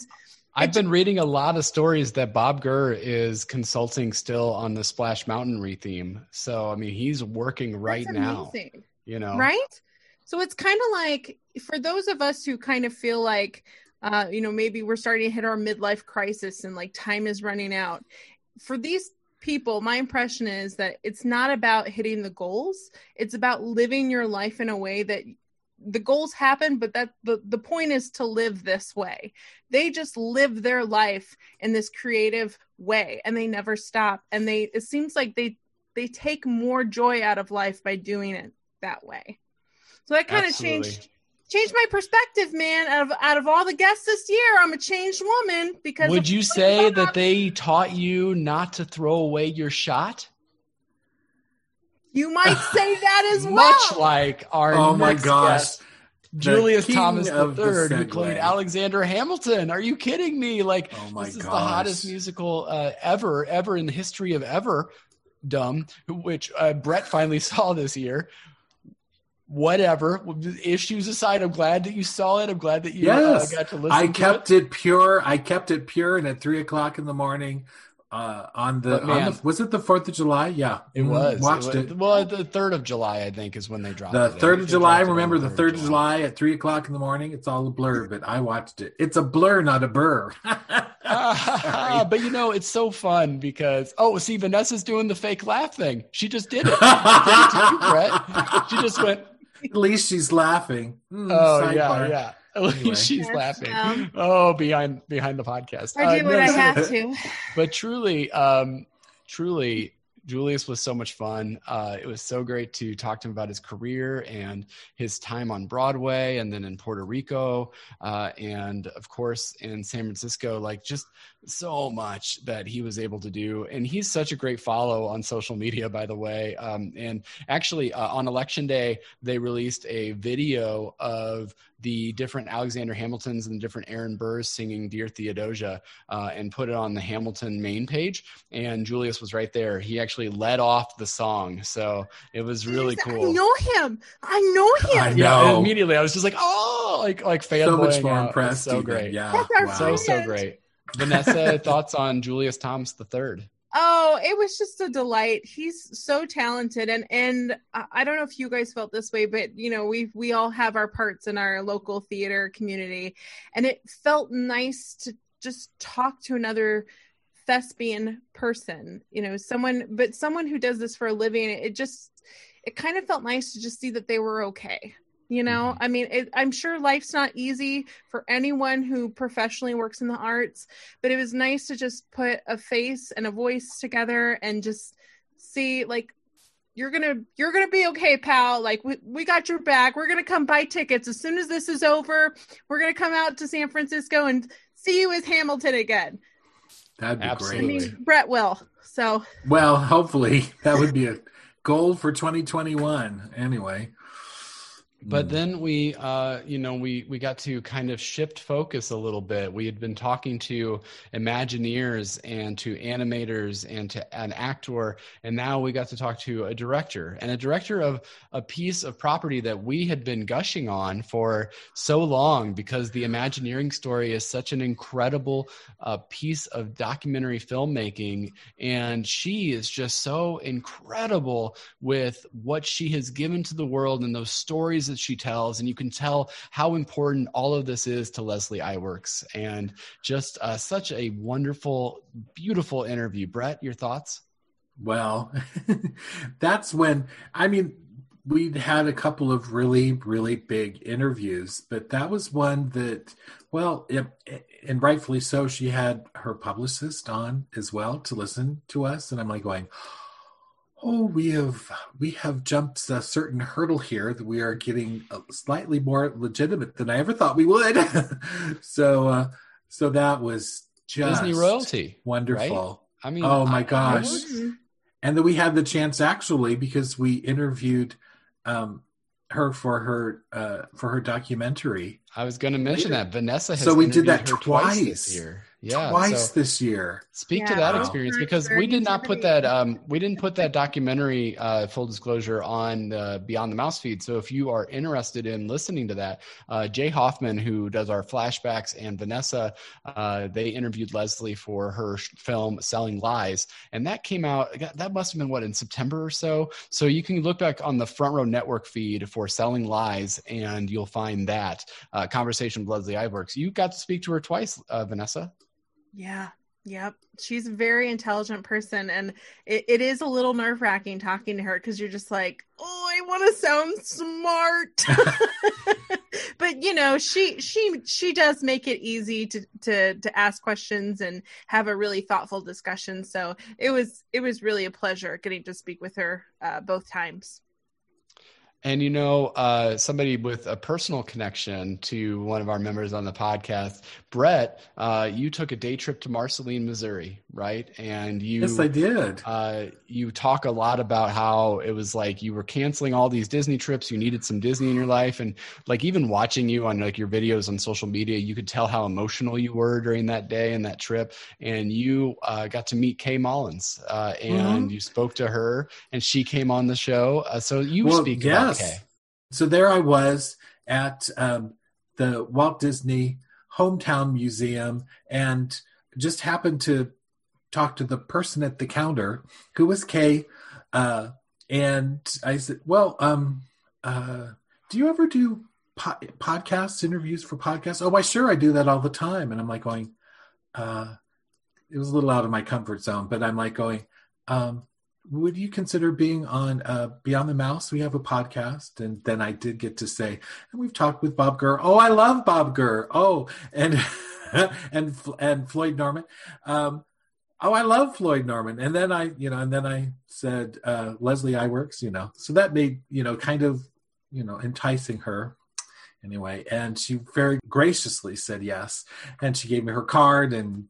I've been reading a lot of stories that Bob Gurr is consulting still on the Splash Mountain retheme. So I mean, he's working right now. You know, right? So it's kind of like for those of us who kind of feel like, uh, you know, maybe we're starting to hit our midlife crisis and like time is running out. For these people, my impression is that it's not about hitting the goals. It's about living your life in a way that the goals happen but that the, the point is to live this way. They just live their life in this creative way and they never stop. And they it seems like they they take more joy out of life by doing it that way. So that kind of changed changed my perspective man. Out of out of all the guests this year i'm a changed woman because would you say that they taught you not to throw away your shot you might [LAUGHS] say that as well. Much like our oh my gosh. Guest, Julius Thomas III, who played Alexander Hamilton. Are you kidding me? Like, oh my this is gosh. the hottest musical uh, ever, ever in the history of ever. Dumb, which uh, Brett finally [LAUGHS] saw this year. Whatever issues aside, I'm glad that you saw it. I'm glad that you uh, yes. uh, got to listen. I kept it. it pure. I kept it pure, and at three o'clock in the morning, uh, on the, man, on the, was it the Fourth of July? Yeah, it was. Watched it, was, it, Well, the third of July, I think, is when they dropped the third of July. Remember the third of July. At three o'clock in the morning. It's all a blur, but I watched it. It's a blur, not a burr. uh, [LAUGHS] but you know, it's so fun because oh, see, Vanessa's doing the fake laugh thing. She just did it. it you, Brett. She just went. [LAUGHS] At least she's laughing. Mm, oh sidebar. yeah, yeah. [LAUGHS] Anyway. She's laughing. Um, oh, behind behind the podcast. I do uh, what no, I have to. [LAUGHS] But truly, um, truly, Julius was so much fun. Uh, it was so great to talk to him about his career and his time on Broadway and then in Puerto Rico uh, and, of course, in San Francisco. Like, just so much that he was able to do. And he's such a great follow on social media, by the way. Um, and actually, uh, on election day, they released a video of the different Alexander Hamiltons and the different Aaron Burrs singing Dear Theodosia uh, and put it on the Hamilton main page. And Julius was right there. He actually led off the song. So it was really cool. I know him. I know him. I know. Yeah, immediately I was just like, oh, like, like fanboying So much more impressed. So great. Yeah. Wow. So, so great. Vanessa, [LAUGHS] thoughts on Julius Thomas the third? Oh, it was just a delight. He's so talented, and and I don't know if you guys felt this way, but you know we we all have our parts in our local theater community, and it felt nice to just talk to another thespian person, you know, someone, but someone who does this for a living. It just it kind of felt nice to just see that they were okay you know mm-hmm. i mean it, i'm sure life's not easy for anyone who professionally works in the arts but it was nice to just put a face and a voice together and just see like you're gonna you're gonna be okay pal. Like we, we got your back. We're gonna come buy tickets. As soon as this is over we're gonna come out to san francisco and see you as hamilton again. That'd be Absolutely. great. I mean, brett will so. Well hopefully [LAUGHS] that would be a goal for 2021 anyway but mm. then we uh, you know we we got to kind of shift focus a little bit we had been talking to imagineers and to animators and to an actor and now we got to talk to a director and a director of a piece of property that we had been gushing on for so long because the imagineering story is such an incredible uh, piece of documentary filmmaking and she is just so incredible with what she has given to the world and those stories stories that she tells, and you can tell how important all of this is to Leslie Iwerks. And just uh, such a wonderful, beautiful interview. Brett, your thoughts? Well, [LAUGHS] that's when I mean we'd had a couple of really, really big interviews, but that was one that, well, it, and rightfully so, she had her publicist on as well to listen to us. And I'm like going, oh, we have we have jumped a certain hurdle here that we are getting slightly more legitimate than I ever thought we would. [LAUGHS] so, uh, so that was just Disney royalty, wonderful. Right? I mean, oh my gosh. and then we had the chance actually because we interviewed um, her for her uh, for her documentary. I was going to mention that Vanessa. Has so we did that twice, twice this year. Yeah, twice so this year. Speak Yeah. to that experience because we did not put that. Um, we didn't put that documentary. Uh, full disclosure on the Beyond the Mouse feed. So if you are interested in listening to that, uh, Jay Hoffman, who does our flashbacks, and Vanessa, uh, they interviewed Leslie for her film Selling Lies, and that came out. That must have been what in September or so. So you can look back on the Front Row Network feed for Selling Lies, and you'll find that uh, conversation with Leslie Iwerks. You got to speak to her twice, uh, Vanessa. Yeah. Yep. She's a very intelligent person. And it, it is a little nerve wracking talking to her because you're just like, oh, I want to sound smart. [LAUGHS] but you know, she she she does make it easy to to to ask questions and have a really thoughtful discussion. So it was it was really a pleasure getting to speak with her uh, both times. And you know, uh, somebody with a personal connection to one of our members on the podcast, Brett, uh, you took a day trip to Marceline, Missouri, right? And you, yes, I did. uh, you talk a lot about how it was like you were canceling all these Disney trips. You needed some Disney in your life, and like even watching you on like your videos on social media, you could tell how emotional you were during that day and that trip. And you uh, got to meet Kaye Malins, uh, and you spoke to her, and she came on the show. Uh, so you Well, speak yes. about Kaye. So there I was at um, the Walt Disney Hometown Museum and just happened to talk to the person at the counter who was Kaye. Uh, and I said, Well, um, uh, do you ever do po- podcasts, interviews for podcasts? Oh, why, sure, I do that all the time. And I'm like going, uh, It was a little out of my comfort zone, but I'm like going, um, would you consider being on uh, Beyond the Mouse? We have a podcast, and then I did get to say, and we've talked with Bob Gurr. Oh, I love Bob Gurr. Oh, and [LAUGHS] and and Floyd Norman. Um, oh, I love Floyd Norman. And then I, you know, and then I said uh, Leslie Iwerks. You know, so that made you know kind of you know enticing her anyway. And she very graciously said yes, and she gave me her card and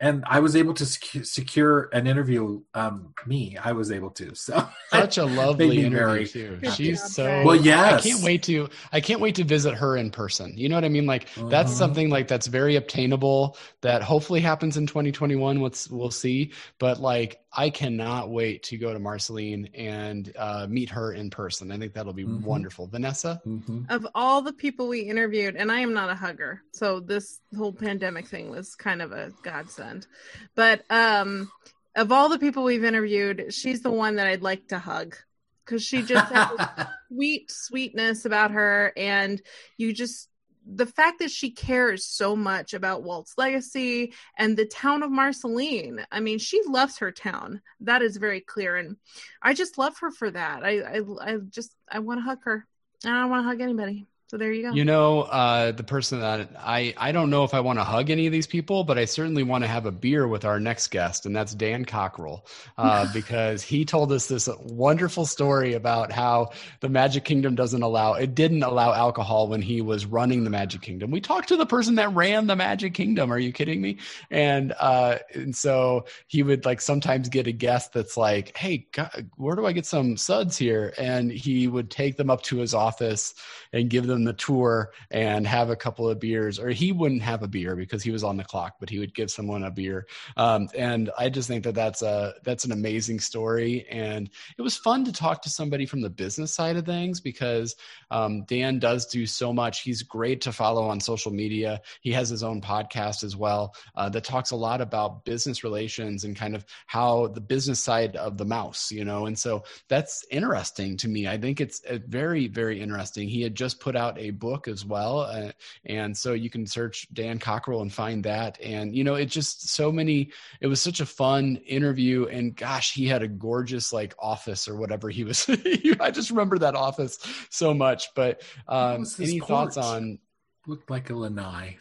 and I was able to secu- secure an interview. Um, me, I was able to. So Such a [LAUGHS] lovely interview very too. She's job, so Brett. Well, yes. I can't wait to I can't wait to visit her in person. You know what I mean? Like that's Uh-huh. something like that's very obtainable that hopefully happens in 2021. Let's we'll see. But like I cannot wait to go to Marceline and uh, meet her in person. I think that'll be Mhm. wonderful. Vanessa, Mhm. Of all the people we interviewed, and I am not a hugger, so this whole pandemic thing was kind of a godsend. But um, of all the people we've interviewed, she's the one that I'd like to hug because she just has [LAUGHS] sweet sweetness about her, and you just the fact that she cares so much about Walt's legacy and the town of Marceline. I mean, she loves her town. That is very clear, and I just love her for that. I I, I just I want to hug her. I don't want to hug anybody. So there you go. you know uh, the person that I I don't know if I want to hug any of these people, but I certainly want to have a beer with our next guest, and that's Dan Cockerell, uh, [LAUGHS] because he told us this wonderful story about how the Magic Kingdom doesn't allow it didn't allow alcohol when he was running the Magic Kingdom. We talked to the person that ran the Magic Kingdom. Are you kidding me? And uh, and so he would like sometimes get a guest that's like, "Hey, God, where do I get some suds here?" And he would take them up to his office and give them the tour and have a couple of beers. Or he wouldn't have a beer because he was on the clock, but he would give someone a beer. Um, and I just think that that's a that's an amazing story. And it was fun to talk to somebody from the business side of things because um, Dan does do so much. He's great to follow on social media. He has his own podcast as well uh, that talks a lot about business relations and kind of how the business side of the mouse, you know. And so that's interesting to me. I think it's uh, very, very interesting. He had just put out out a book as well, uh, and so you can search Dan Cockerell and find that. And you know, it just so many. It was such a fun interview, and gosh, he had a gorgeous like office or whatever he was. [LAUGHS] I just remember that office so much. But um, any thoughts on? Looked like a lanai.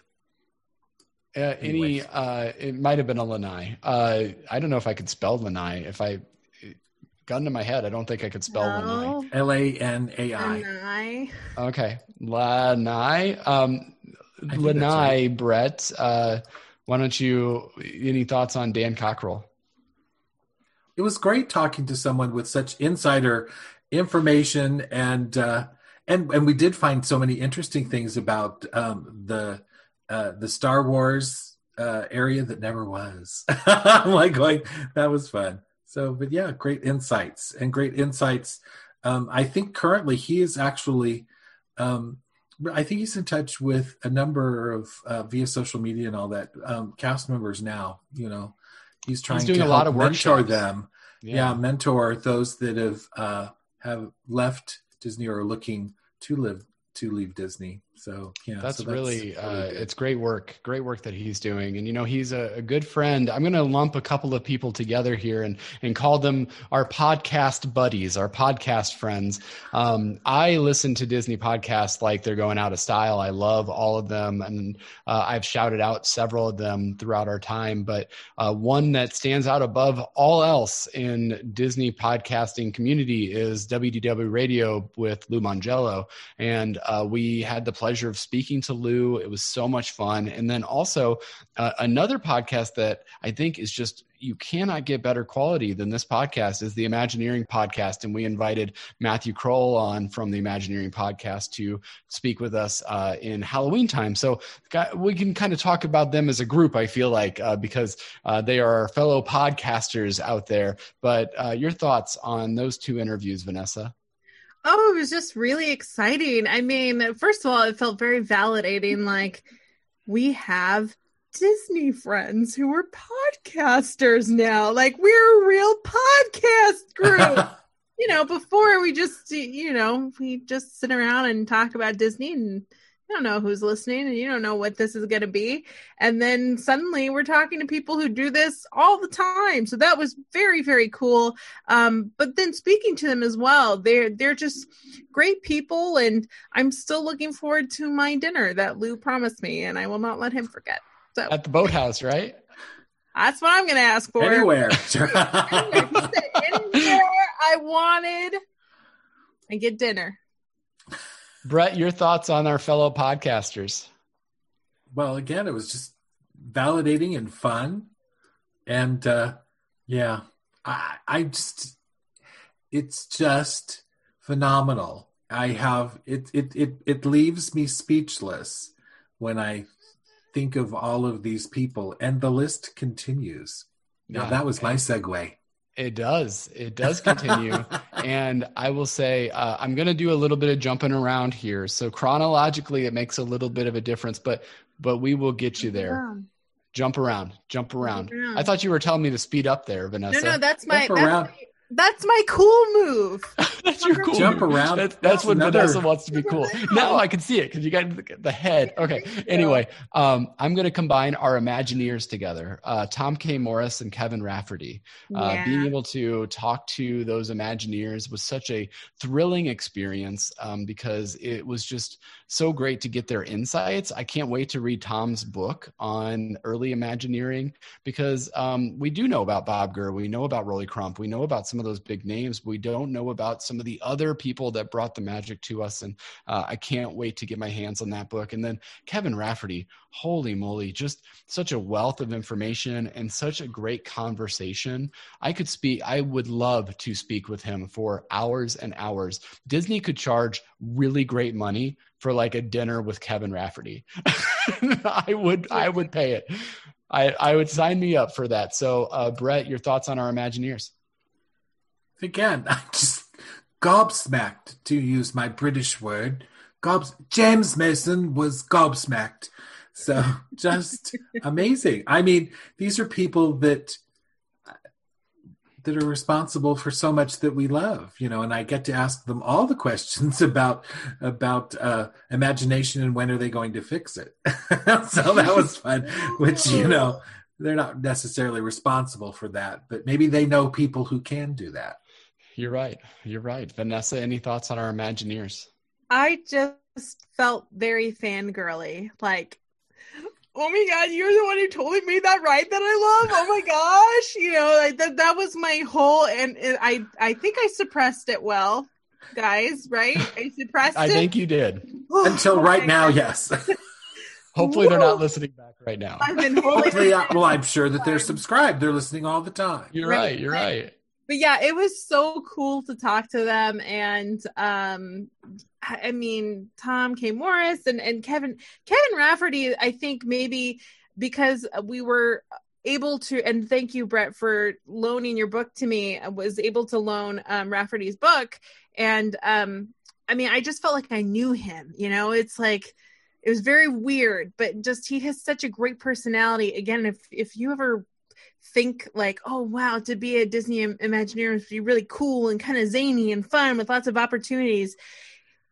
Uh, any uh, it might have been a lanai. Uh, I don't know if I could spell lanai. If I gun to my head, I don't think I could spell no. lanai. L A N A I. Okay, lanai. Um, lanai, right. Brett. Uh, why don't you? Any thoughts on Dan Cockerell? It was great talking to someone with such insider information and uh, and and we did find so many interesting things about um, the uh, the Star Wars uh, area that never was. [LAUGHS] I'm like going, that was fun. So, but yeah, great insights and great insights. Um, I think currently he is actually, um, I think he's in touch with a number of uh, via social media and all that um, cast members now. You know, he's trying he's doing to a lot of mentor workshops. them. Yeah. yeah. mentor those that have uh, have left Disney or are looking to live to leave Disney. So yeah, that's, so that's really, uh, it's great work, great work that he's doing. And you know, he's a, a good friend. I'm going to lump a couple of people together here and and call them our podcast buddies, our podcast friends. Um, I listen to Disney podcasts like they're going out of style. I love all of them, and uh, I've shouted out several of them throughout our time. But uh, one that stands out above all else in Disney podcasting community is WDW Radio with Lou Mongello, and uh, we had the pleasure of speaking to Lou. It was so much fun. And then also uh, another podcast that I think is just you cannot get better quality than this podcast is the Imagineering podcast. And we invited Matthew Kroll on from the Imagineering podcast to speak with us uh, in Halloween time. So we can kind of talk about them as a group, I feel like, uh, because uh, they are our fellow podcasters out there. But uh, your thoughts on those two interviews, Vanessa? Oh, it was just really exciting. I mean, first of all, it felt very validating. Like, we have Disney friends who are podcasters now. Like, we're a real podcast group. [LAUGHS] you know, before we just, you know, we just sit around and talk about Disney and don't know who's listening and you don't know what this is going to be. And then suddenly we're talking to people who do this all the time. So that was very, very cool. Um, but then speaking to them as well, they're, they're just great people. And I'm still looking forward to my dinner that Lou promised me and I will not let him forget. So at the boathouse, right? That's what I'm going to ask for. Anywhere. [LAUGHS] [LAUGHS] anywhere. anywhere I wanted. I get dinner. Brett, your thoughts on our fellow podcasters? Well, again, it was just validating and fun. And uh, yeah, I, I just, it's just phenomenal. I have it, it, it, it leaves me speechless when I think of all of these people, and the list continues. Now, yeah, that was my segue. It does. It does continue. [LAUGHS] and I will say, uh, I'm going to do a little bit of jumping around here. So chronologically, it makes a little bit of a difference, but but we will get you there. Jump around, jump around. Jump around. I thought you were telling me to speed up there, Vanessa. No, no, that's my, that's my that's my cool move. [LAUGHS] that's your cool jump move. around. That's, that's when another... Vanessa wants to be cool. [LAUGHS] now I can see it because you got the, the head. [LAUGHS] Okay. Anyway, um, I'm going to combine our Imagineers together. Uh, Tom K. Morris and Kevin Rafferty. Uh, yeah. Being able to talk to those Imagineers was such a thrilling experience um, because it was just so great to get their insights. I can't wait to read Tom's book on early Imagineering because um, we do know about Bob Gurr, we know about Rolly Crump, we know about some of those big names. But we don't know about some of the other people that brought the magic to us, and uh, I can't wait to get my hands on that book. And then Kevin Rafferty, holy moly, just such a wealth of information and such a great conversation. I could speak. I would love to speak with him for hours and hours. Disney could charge really great money for like a dinner with Kevin Rafferty. [LAUGHS] I would I would pay it. I, I would sign me up for that. So, uh, Brett, your thoughts on our Imagineers? Again, [LAUGHS] I'm just gobsmacked to use my British word. Gobs James Mason was gobsmacked. So [LAUGHS] just amazing. I mean, these are people that that are responsible for so much that we love, you know, and I get to ask them all the questions [LAUGHS] about about uh, imagination and when are they going to fix it. [LAUGHS] so that was fun, which you know they're not necessarily responsible for that, but maybe they know people who can do that. You're right. You're right, Vanessa. Any thoughts on our Imagineers? I just felt very fangirly, like oh my god, you're the one who totally made that ride that I love. Oh my [LAUGHS] gosh, you know, like that that was my whole and, and I I think I suppressed it well, guys. Right? I [LAUGHS] suppressed. It. I it. think you did [LAUGHS] until oh right now. God. Yes. Hopefully, Whoa. they're not listening back right now. I've been Hopefully, well, I'm sure that they're subscribed. They're listening all the time. You're right. right you're right but yeah, it was so cool to talk to them. And um, I mean, Tom K. Morris and, and Kevin, Kevin Rafferty, I think maybe because we were able to, and thank you, Brett, for loaning your book to me, I was able to loan um, Rafferty's book. And um, I mean, I just felt like I knew him, you know, it's like, it was very weird, but just he has such a great personality. Again, if if you ever think like, oh wow, to be a Disney Imagineer would be really cool and kind of zany and fun with lots of opportunities.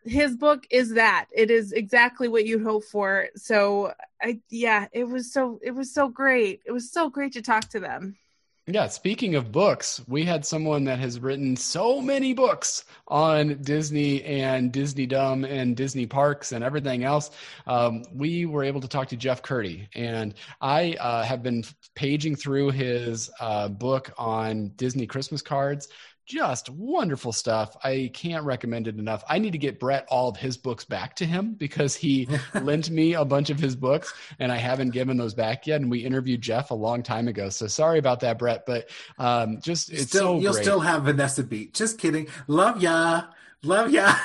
His book is that. It is exactly what you'd hope for. So I yeah, it was so it was so great. It was so great to talk to them. Yeah, speaking of books, we had someone that has written so many books on Disney and Disney Dumb and Disney parks and everything else. Um, we were able to talk to Jeff Kurtti, and I uh, have been paging through his uh, book on Disney Christmas cards just wonderful stuff. I can't recommend it enough. I need to get Brett all of his books back to him because he [LAUGHS] lent me a bunch of his books and I haven't given those back yet. And we interviewed Jeff a long time ago. So sorry about that, Brett, but um, just it's still, so You'll great. still have Vanessa Beat. Just kidding. Love ya. Love ya.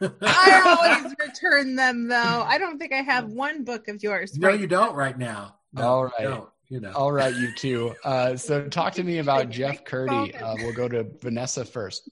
[LAUGHS] I always return them though. I don't think I have one book of yours. No, right you don't right now. No, all right you know. All right, you two. Uh, so talk to me [LAUGHS] about Jeff Kurtti. Uh, we'll go to Vanessa first.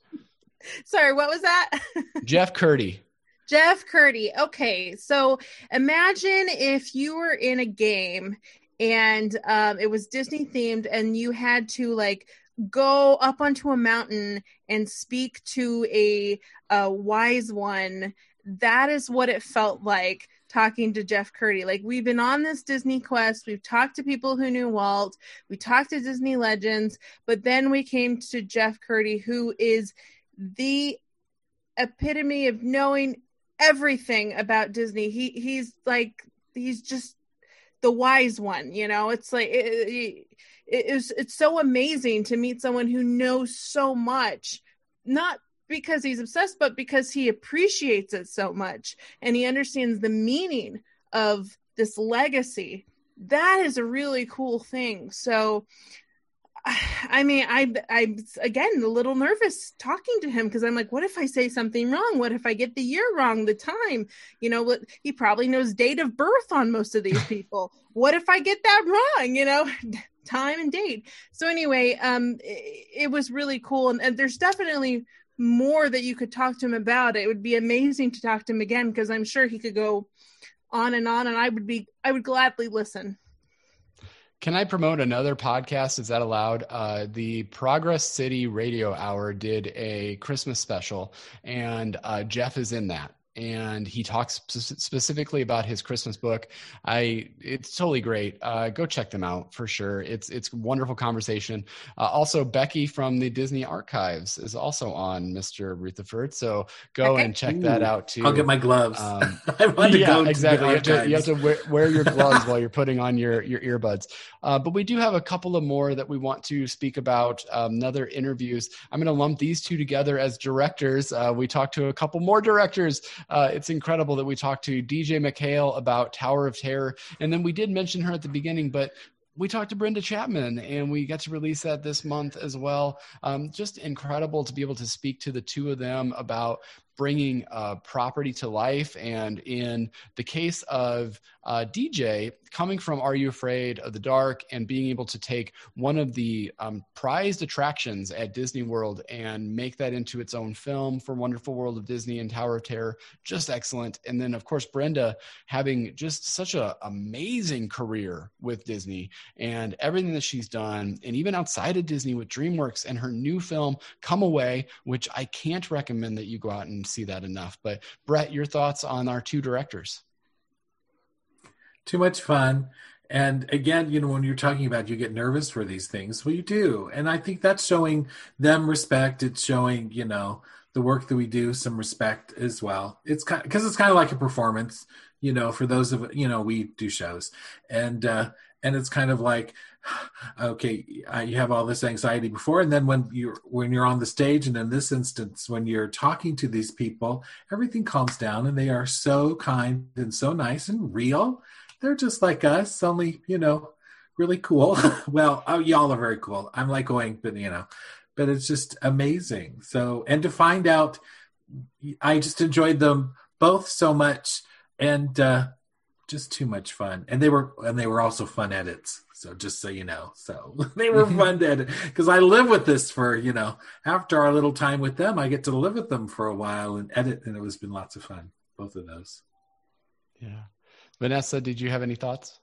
Sorry, what was that? [LAUGHS] Jeff Kurtti. Jeff Kurtti. Okay, so imagine if you were in a game and um, it was Disney themed, and you had to like go up onto a mountain and speak to a, a wise one. That is what it felt like talking to Jeff Kurtti. Like we've been on this Disney quest. We've talked to people who knew Walt. We talked to Disney legends, but then we came to Jeff Kurtti, who is the epitome of knowing everything about Disney. He he's like he's just the wise one, you know. It's like it, it, it's it's so amazing to meet someone who knows so much not because he's obsessed, but because he appreciates it so much and he understands the meaning of this legacy. That is a really cool thing. So, [SIGHS] I mean, I, I again a little nervous talking to him because I'm like, what if I say something wrong? What if I get the year wrong, the time? You know, what he probably knows date of birth on most of these [LAUGHS] people. what if I get that wrong? You know, [LAUGHS] time and date. So anyway, um, it, it was really cool, and, and there's definitely more that you could talk to him about. It would be amazing to talk to him again because I'm sure he could go on and on and I would be I would gladly listen. Can I promote another podcast? Is that allowed? Uh, the Progress City Radio Hour did a Christmas special, and uh, Jeff is in that and he talks specifically about his Christmas book. I it's totally great. Uh, go check them out for sure. It's it's wonderful conversation. Uh, also, Becky from the Disney Archives is also on Mr. Rutherford, so go okay. and check Ooh, that out too. I'll get my gloves. Um, [LAUGHS] yeah, exactly. You have to, you have to wear, wear, your gloves while you're putting on your your earbuds. Uh, but we do have a couple of more that we want to speak about. Um, other interviews. I'm going to lump these two together as directors. Uh, we talked to a couple more directors uh, it's incredible that we talked to DJ MacHale about Tower of Terror, and then we did mention her at the beginning, but we talked to Brenda Chapman and we got to release that this month as well. Um, just incredible to be able to speak to the two of them about bringing uh, property to life. And in the case of uh, DJ, coming from Are You Afraid of the Dark and being able to take one of the um, prized attractions at Disney World and make that into its own film for Wonderful World of Disney and Tower of Terror, just excellent. And then, of course, Brenda having just such an amazing career with Disney and everything that she's done, and even outside of Disney with DreamWorks and her new film, Come Away, which I can't recommend that you go out and see that enough. But, Brett, your thoughts on our two directors? too much fun. And again, you know, when you're talking about you get nervous for these things, well, you do. And I think that's showing them respect. It's showing, you know, the work that we do some respect as well. It's kind because it's kind of like a performance, you know, for those of you know we do shows, and uh, and it's kind of like, [SIGHS] okay, you have all this anxiety before, and then when you're when you're on the stage, and in this instance, when you're talking to these people, everything calms down, and they are so kind and so nice and real they're just like us, only, you know, really cool. [LAUGHS] well, oh, y'all are very cool. I'm like going, but you know, but it's just amazing. So, and to find out, I just enjoyed them both so much and uh, just too much fun. And they were, and they were also fun edits. So just so you know, so [LAUGHS] they were fun to edit because I live with this for, you know, after our little time with them, I get to live with them for a while and edit. And it was been lots of fun, both of those. Yeah. Vanessa, did you have any thoughts?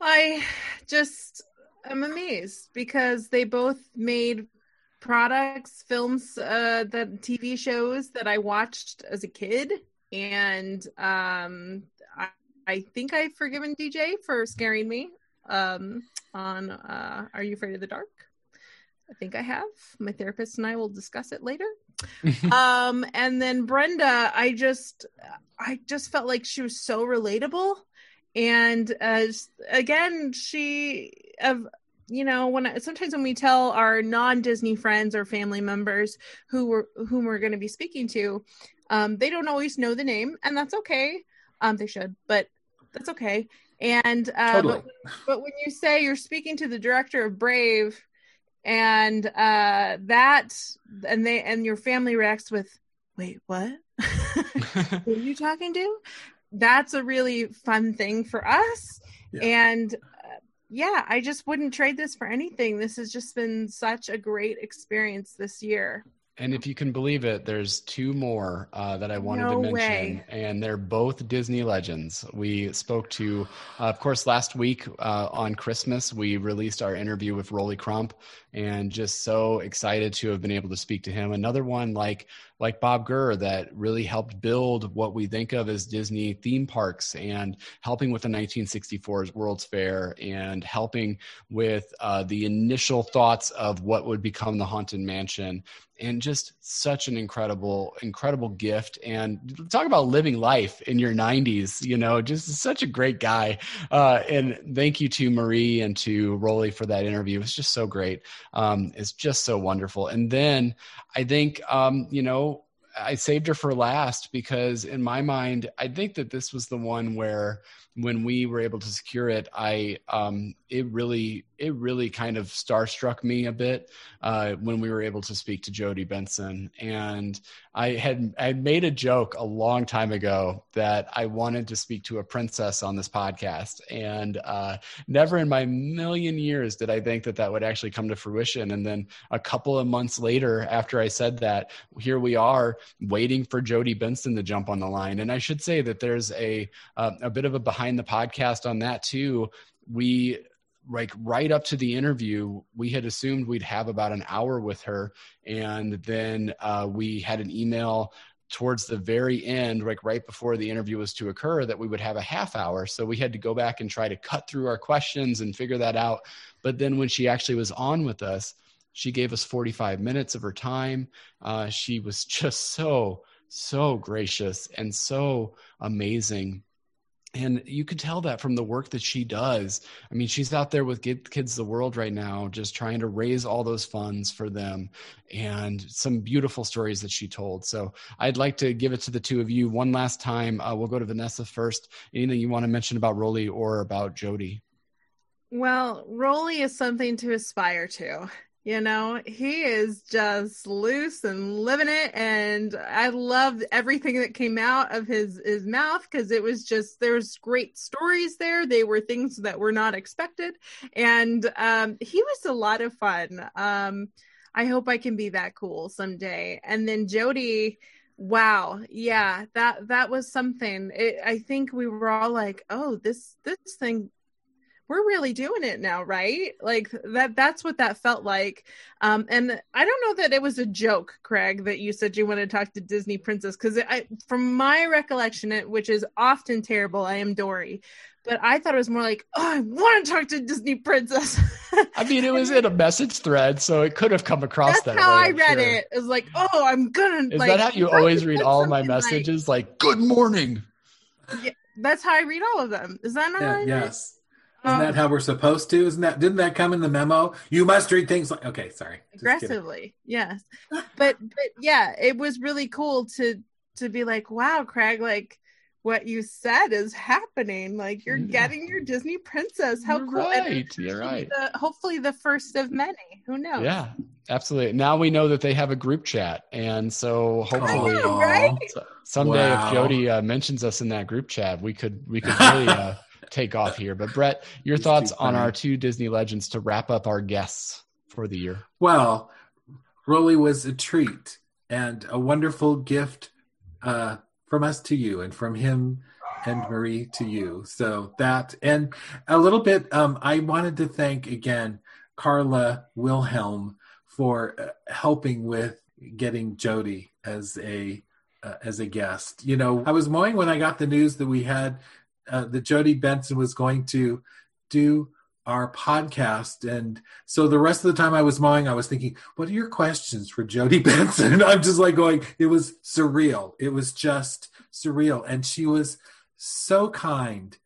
I just am amazed because they both made products, films, uh, the TV shows that I watched as a kid, and um, I, I think I've forgiven DJ for scaring me um, on uh, Are You Afraid of the Dark? I think I have. My therapist and I will discuss it later. [LAUGHS] um, and then Brenda, I just, I just felt like she was so relatable, and uh, again, she, of you know, when sometimes when we tell our non-Disney friends or family members who we're whom we're going to be speaking to, um, they don't always know the name, and that's okay. Um, they should, but that's okay. And uh, totally. but, but when you say you're speaking to the director of Brave and uh that and they and your family reacts with wait what [LAUGHS] who are you talking to that's a really fun thing for us yeah. and uh, yeah i just wouldn't trade this for anything this has just been such a great experience this year and if you can believe it, there's two more uh, that I wanted no to mention, way. and they're both Disney legends. We spoke to, uh, of course, last week uh, on Christmas, we released our interview with Rolly Crump, and just so excited to have been able to speak to him. Another one like like Bob Gurr that really helped build what we think of as Disney theme parks and helping with the 1964 World's Fair and helping with uh, the initial thoughts of what would become the Haunted Mansion. And just such an incredible incredible gift. And talk about living life in your 90s you know just such a great guy. Uh, and thank you to marie and to rolly for that interview. It was just so great um, it's just so wonderful. And then i think um, you know I saved her for last because in my mind, I think that this was the one where when we were able to secure it, I um, it really it really kind of starstruck me a bit uh, when we were able to speak to Jodi Benson. And I had I made a joke a long time ago that I wanted to speak to a princess on this podcast, and uh, never in my million years did I think that that would actually come to fruition. And then a couple of months later, after I said that, here we are waiting for Jodi Benson to jump on the line. And I should say that there's a uh, a bit of a behind the podcast on that too. We like right up to the interview, we had assumed we'd have about an hour with her, and then uh, we had an email towards the very end, like right before the interview was to occur, that we would have a half hour. So we had to go back and try to cut through our questions and figure that out. But then when she actually was on with us, she gave us 45 minutes of her time. Uh, she was [LAUGHS] just so, so gracious and so amazing and you could tell that from the work that she does. I mean she's out there with give kids the world right now just trying to raise all those funds for them and some beautiful stories that she told. So i'd like to give it to the two of you one last time. Uh, we'll go to vanessa first. Anything you want to mention about rolly or about jodi? Well rolly is something to aspire to You know, he is just loose and living it. And I loved everything that came out of his, his mouth because it was just, there's great stories there. They were things that were not expected. And um, he was a lot of fun. Um, I hope I can be that cool someday. And then Jodi, wow yeah that that was something it, i think we were all like oh this this thing we're really doing it now right like that that's what that felt like um and i don't know that it was a joke craig that you said you want to talk to disney princess because i from my recollection which is often terrible i am dory but I thought it was more like, oh, I want to talk to Disney princess. I mean, it [LAUGHS] was in a message thread, so it could have come across That's that. how way, I read sure. it. It was like, oh, I'm gonna. Is like, that how you always read all my messages? Like, like, good morning. Yeah, that's how I read all of them. Is that not Yeah, how I read? yes. Isn't that how we're supposed to? Isn't that didn't that come in the memo? You must read things like okay, sorry. Aggressively yes but but yeah it was really cool to to be like wow craig like what you said is happening like you're Yeah. getting your disney princess how You're cool And right. You're right. the, hopefully the first of many who knows Yeah, absolutely. Now we know that they have a group chat, and so hopefully, know, right? someday Wow. if Jodi uh, mentions us in that group chat, we could we could really uh, take off here. But Brett, your thoughts on our two Disney legends to wrap up our guests for the year? Well, Rolly was a treat and a wonderful gift uh, from us to you, and from him and Marie to you. So that and a little bit. Um, I wanted to thank again Carla Wilhelm for uh, helping with getting Jodi as a uh, as a guest. You know, I was mowing when I got the news that we had uh, that Jodi Benson was going to do our podcast. And so the rest of the time i was mowing i was thinking what are your questions for jodi [LAUGHS] benson? And i'm just like going it was surreal. It was just surreal. And she was so kind.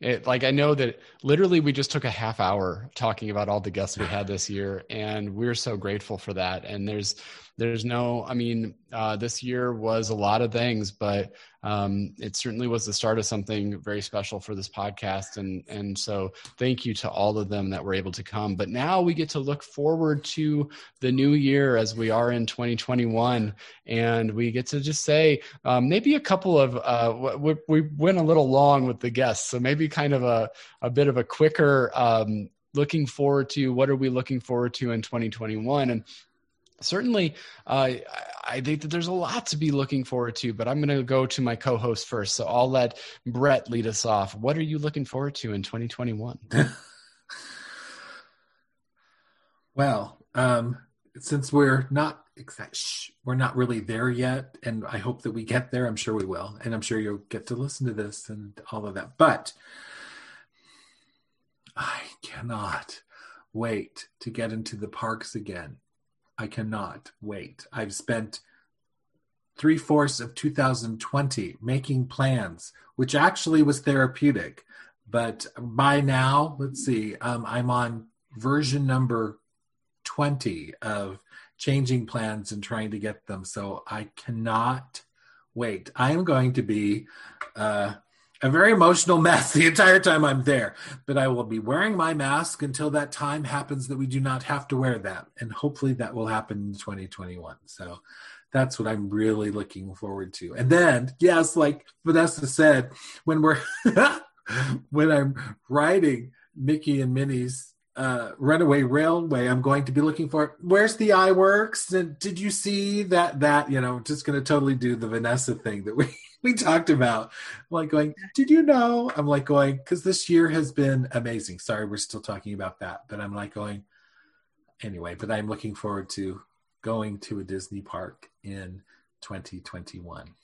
It, like I know that literally we just took a half hour talking about all the guests we had this year, and we're so grateful for that. And there's there's no, I mean, uh, this year was a lot of things, but um, it certainly was the start of something very special for this podcast. And and so thank you to all of them that were able to come. But now we get to look forward to the new year as we are in 2021, and we get to just say um, maybe a couple of uh, we, we went a little long with the guests, so maybe kind of a a bit of a quicker um, looking forward to what are we looking forward to in 2021 and certainly uh, I- think that there's a lot to be looking forward to but i'm going to go to my co-host first so i'll let brett lead us off. What are you looking forward to in 2021 [LAUGHS] well um since we're not we're not really there yet and i hope that we get there i'm sure we will and i'm sure you'll get to listen to this and all of that but i cannot wait to get into the parks again i cannot wait i've spent three fourths of 2020 making plans which actually was therapeutic but by now let's see um, i'm on version number 20 of changing plans and trying to get them. So I cannot wait. I am going to be uh, a very emotional mess [LAUGHS] the entire time I'm there, but I will be wearing my mask until that time happens that we do not have to wear that. And hopefully that will happen in 2021. So that's what I'm really looking forward to. And then, yes, like Vanessa said, when we're [LAUGHS] when I'm riding Mickey and Minnie's uh, Runaway Railway, I'm going to be looking for where's the eye works and did you see that that you know just going to totally do the Vanessa thing that we [LAUGHS] we talked about. I'm like going, did you know? I'm like going because this year has been amazing. Sorry, we're still talking about that, but I'm like going anyway. But I'm looking forward to going to a Disney park in 2021.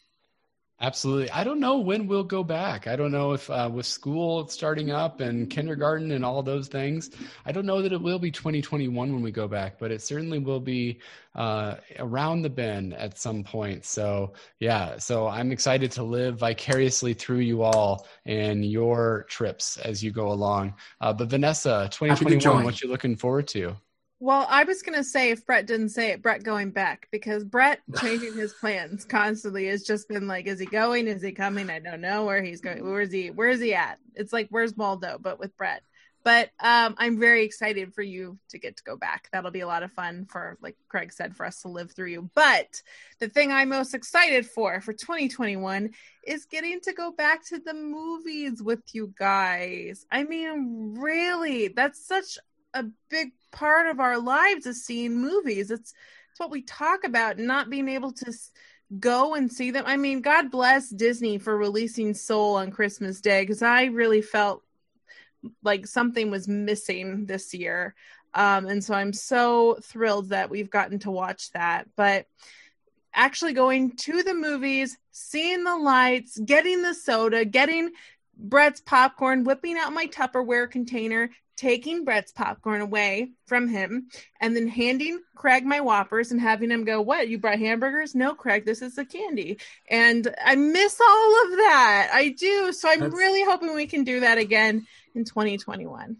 Absolutely. I don't know when we'll go back. I don't know if uh, with school starting up and kindergarten and all those things, I don't know that it will be 2021 when we go back, but it certainly will be uh, around the bend at some point. So, yeah, so I'm excited to live vicariously through you all and your trips as you go along. Uh, but Vanessa, 2021, what you looking forward to? Well, I was gonna say if Brett didn't say it, Brett going back because Brett [LAUGHS] changing his plans constantly has just been like, is he going? Is he coming? I don't know where he's going. Where is he? Where is he at? It's like where's Waldo, but with Brett. But um, I'm very excited for you to get to go back. That'll be a lot of fun for, like Craig said, for us to live through you. But the thing I'm most excited for for 2021 is getting to go back to the movies with you guys. I mean, really, that's such a big part of our lives is seeing movies. It's it's what we talk about, not being able to go and see them. I mean, God bless Disney for releasing Soul on Christmas Day because I really felt like something was missing this year. Um, and so I'm so thrilled that we've gotten to watch that. But actually going to the movies, seeing the lights, getting the soda, getting Brett's popcorn, whipping out my Tupperware container, taking Brett's popcorn away from him, and then handing Craig my Whoppers and having him go, What? You brought hamburgers? No, Craig, this is the candy. And I miss all of that. I do. So I'm That's... really hoping we can do that again in 2021.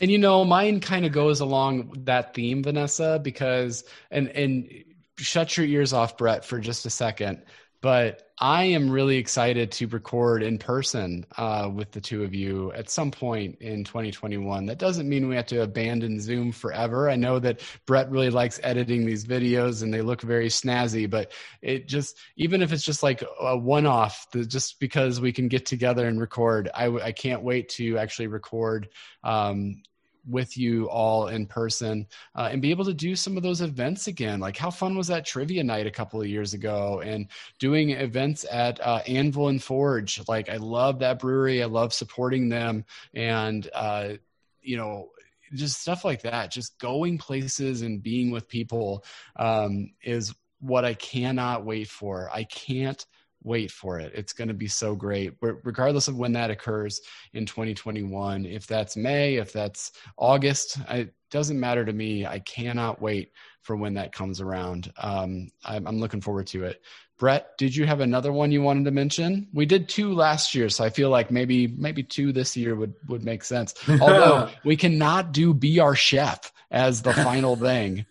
And you know, mine kind of goes along that theme, Vanessa, because and and shut your ears off, Brett, for just a second but I am really excited to record in person uh, with the two of you at some point in 2021. That doesn't mean we have to abandon Zoom forever. I know that Brett really likes editing these videos and they look very snazzy, but it just, even if it's just like a one off, just because we can get together and record, I, I can't wait to actually record um, with you all in person uh, and be able to do some of those events again. Like, how fun was that trivia night a couple of years ago and doing events at uh, Anvil and Forge? Like, I love that brewery. I love supporting them. And, uh, you know, just stuff like that, just going places and being with people um, is what I cannot wait for. I can't wait for it. It's going to be so great, regardless of when that occurs in 2021. If that's May, if that's August, it doesn't matter to me. I cannot wait for when that comes around. Um, I'm, I'm looking forward to it. Brett, did you have another one you wanted to mention? We did two last year, so I feel like maybe maybe two this year would would make sense. [LAUGHS] Although we cannot do be our chef as the final [LAUGHS] thing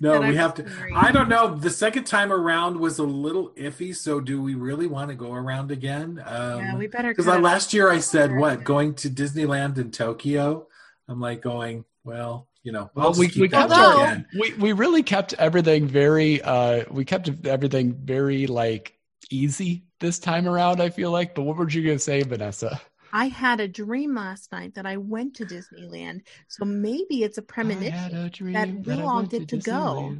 no, we have to. I don't know. The second time around was a little iffy. So, do we really want to go around again? Um, yeah, we better. Because last year I said what going to Disneyland in Tokyo. I'm like going well. You know, well, we we kept our, we we really kept everything very. uh We kept everything very like easy this time around. I feel like. But what were you gonna say, Vanessa? I had a dream last night that I went to Disneyland. So maybe it's a premonition a that we that all get to, to go.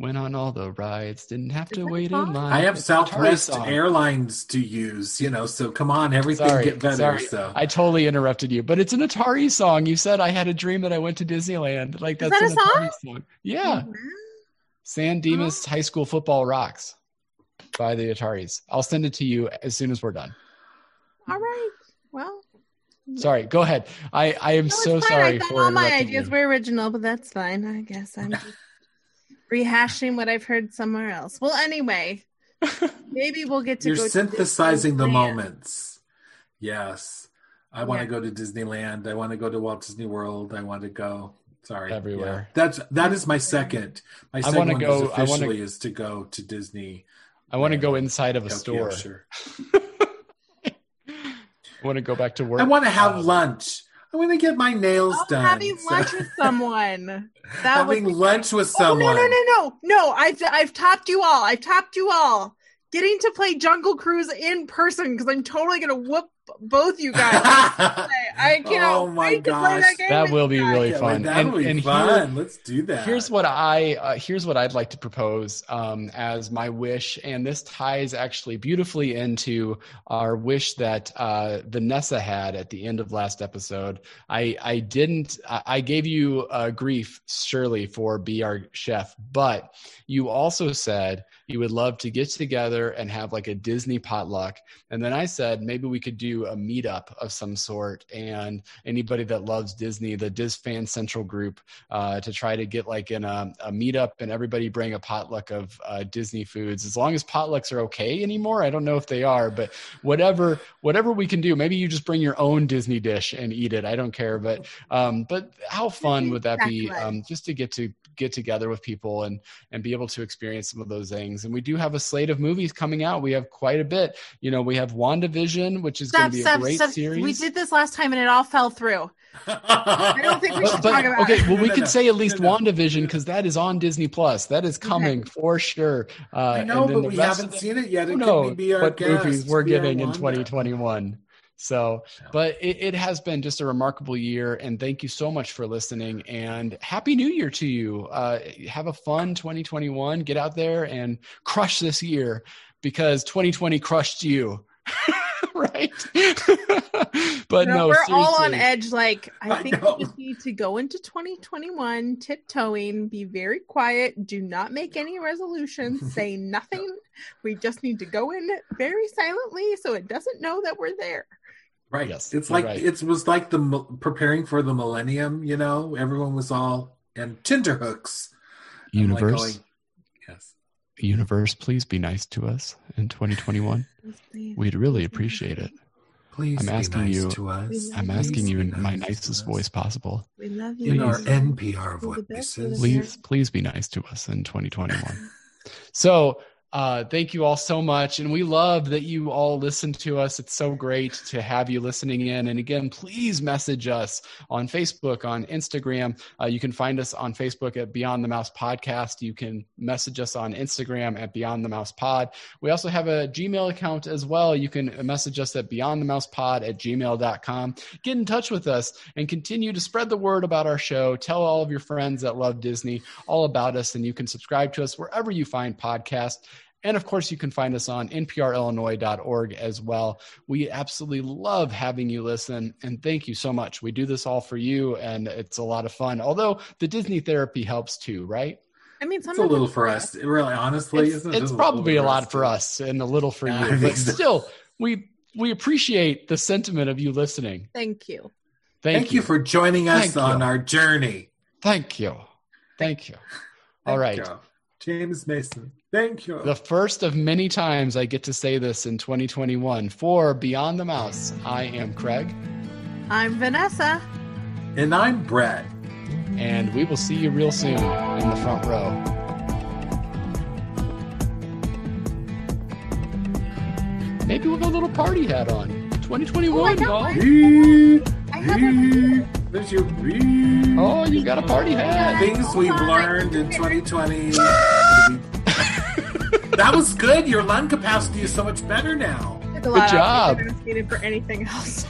Went on all the rides, didn't have to wait in line. I have Southwest Airlines to use, you know, so come on, everything sorry, get better. Sorry. So I totally interrupted you, but it's an Atari song. You said I had a dream that I went to Disneyland. Like that's that an song? Atari song. Yeah. Mm-hmm. San Dimas oh. High School Football Rocks by the Ataris. I'll send it to you as soon as we're done. All right. Well, sorry. Go ahead. I I am no, so fine. sorry I for all my ideas you. were original, but that's fine. I guess I'm [LAUGHS] rehashing what I've heard somewhere else. Well, anyway, [LAUGHS] maybe we'll get to. You're synthesizing the moments. Yes, I want to go to Disneyland. I want to go to Walt Disney World. I want to go. Sorry, everywhere. Yeah. That's that is my second. My second I want to go. Officially, I wanna, is to go to Disney. I want to go inside of a Tokyo, store. Sure. [LAUGHS] I want to go back to work. I want to have um, lunch. I want to get my nails oh, done. Having so. lunch with [LAUGHS] someone. That having lunch with someone. Oh, no, no, no, no, no! I've I've topped you all. I've topped you all. Getting to play Jungle Cruise in person because I'm totally gonna whoop both you guys. [LAUGHS] I cannot oh my wait gosh. to play that game. That will be really yeah, fun. That will be fun. Here, Let's do that. Here's what I uh, here's what I'd like to propose um, as my wish, and this ties actually beautifully into our wish that uh, Vanessa had at the end of last episode. I I didn't. I gave you uh, grief, Shirley, for be our chef, but you also said you would love to get together and have like a Disney potluck, and then I said maybe we could do a meetup of some sort and anybody that loves Disney, the Dis Fan Central group, uh, to try to get like in a, a, meetup and everybody bring a potluck of uh, Disney foods. As long as potlucks are okay anymore, I don't know if they are, but whatever whatever we can do. Maybe you just bring your own Disney dish and eat it. I don't care, but um, but how fun would that be? Um, just to get to get together with people and and be able to experience some of those things things. And we do have a slate of movies coming out. We have quite a bit. You know, we have WandaVision, which is going to be a great series. We did this last time and it all fell through. I don't think we should but, talk about okay, it. well, we No, could no, say at least no, no. WandaVision because that is on Disney Plus. That is coming for sure. Uh, I know, and but the we haven't of seen it yet. who It knows could be our what guest. movies we're be our getting in 2021. So, but it, it has been just a remarkable year, and thank you so much for listening. And happy New Year to you. Uh, have a fun 2021. Get out there and crush this year because 2020 crushed you, [LAUGHS] right? [LAUGHS] but No, no, we're all on edge. Like, I I think know. we just need to go into 2021 tiptoeing, be very quiet, do not make any resolutions, [LAUGHS] say nothing. We just need to go in very silently so it doesn't know that we're there. Right. Yes, it's like right. it was like the preparing for the millennium. You know, everyone was all and Tinderhooks. I'm like Universe, going, yes. universe, please be nice to us in 2021. We'd really appreciate it. Please I'm be asking nice you- to us. I'm asking you in my nice to nicest voice possible. We love you. In our NPR You're the best, you're the voices. Please, please be nice to us in 2021. So, uh, thank you all so much. And we love that you all listen to us. It's so great to have you listening in. And again, please message us on Facebook, on Instagram. Uh, you can find us on Facebook at Beyond the Mouse Podcast. You can message us on Instagram at Beyond the Mouse Pod. We also have a Gmail account as well. You can message us at Beyond the Mouse Pod at gmail.com. Get in touch with us and continue to spread the word about our show. Tell all of your friends that love Disney all about us, and you can subscribe to us wherever you find podcasts. And of course, you can find us on nprillinois.org as well. We absolutely love having you listen, and thank you so much. We do this all for you, and it's a lot of fun. Although the Disney therapy helps too, right? I mean, It's a little for us. It really, honestly, It's, isn't it? it's probably a little lot for us and a little for Yeah, [LAUGHS] you, but so. still, we we appreciate the sentiment of you listening. Thank you. Thank, Thank, you. for joining us Thank you. on our journey. Thank you. Thank you. All Thank right. you. James Mason. Thank you. The first of many times I get to say this in 2021 for Beyond the Mouse. I am Craig, I'm Vanessa. and I'm Brett. and we will see you real soon in the front row. Maybe with a little party hat on. 2021, Oh, I y'all. I- Wee, I have wee, There's your wee. Oh, you got a party hat. Things we've oh, learned in 2020. [LAUGHS] that was good. Your lung capacity is so much better now. Took a lot out of job. I was needed for anything else.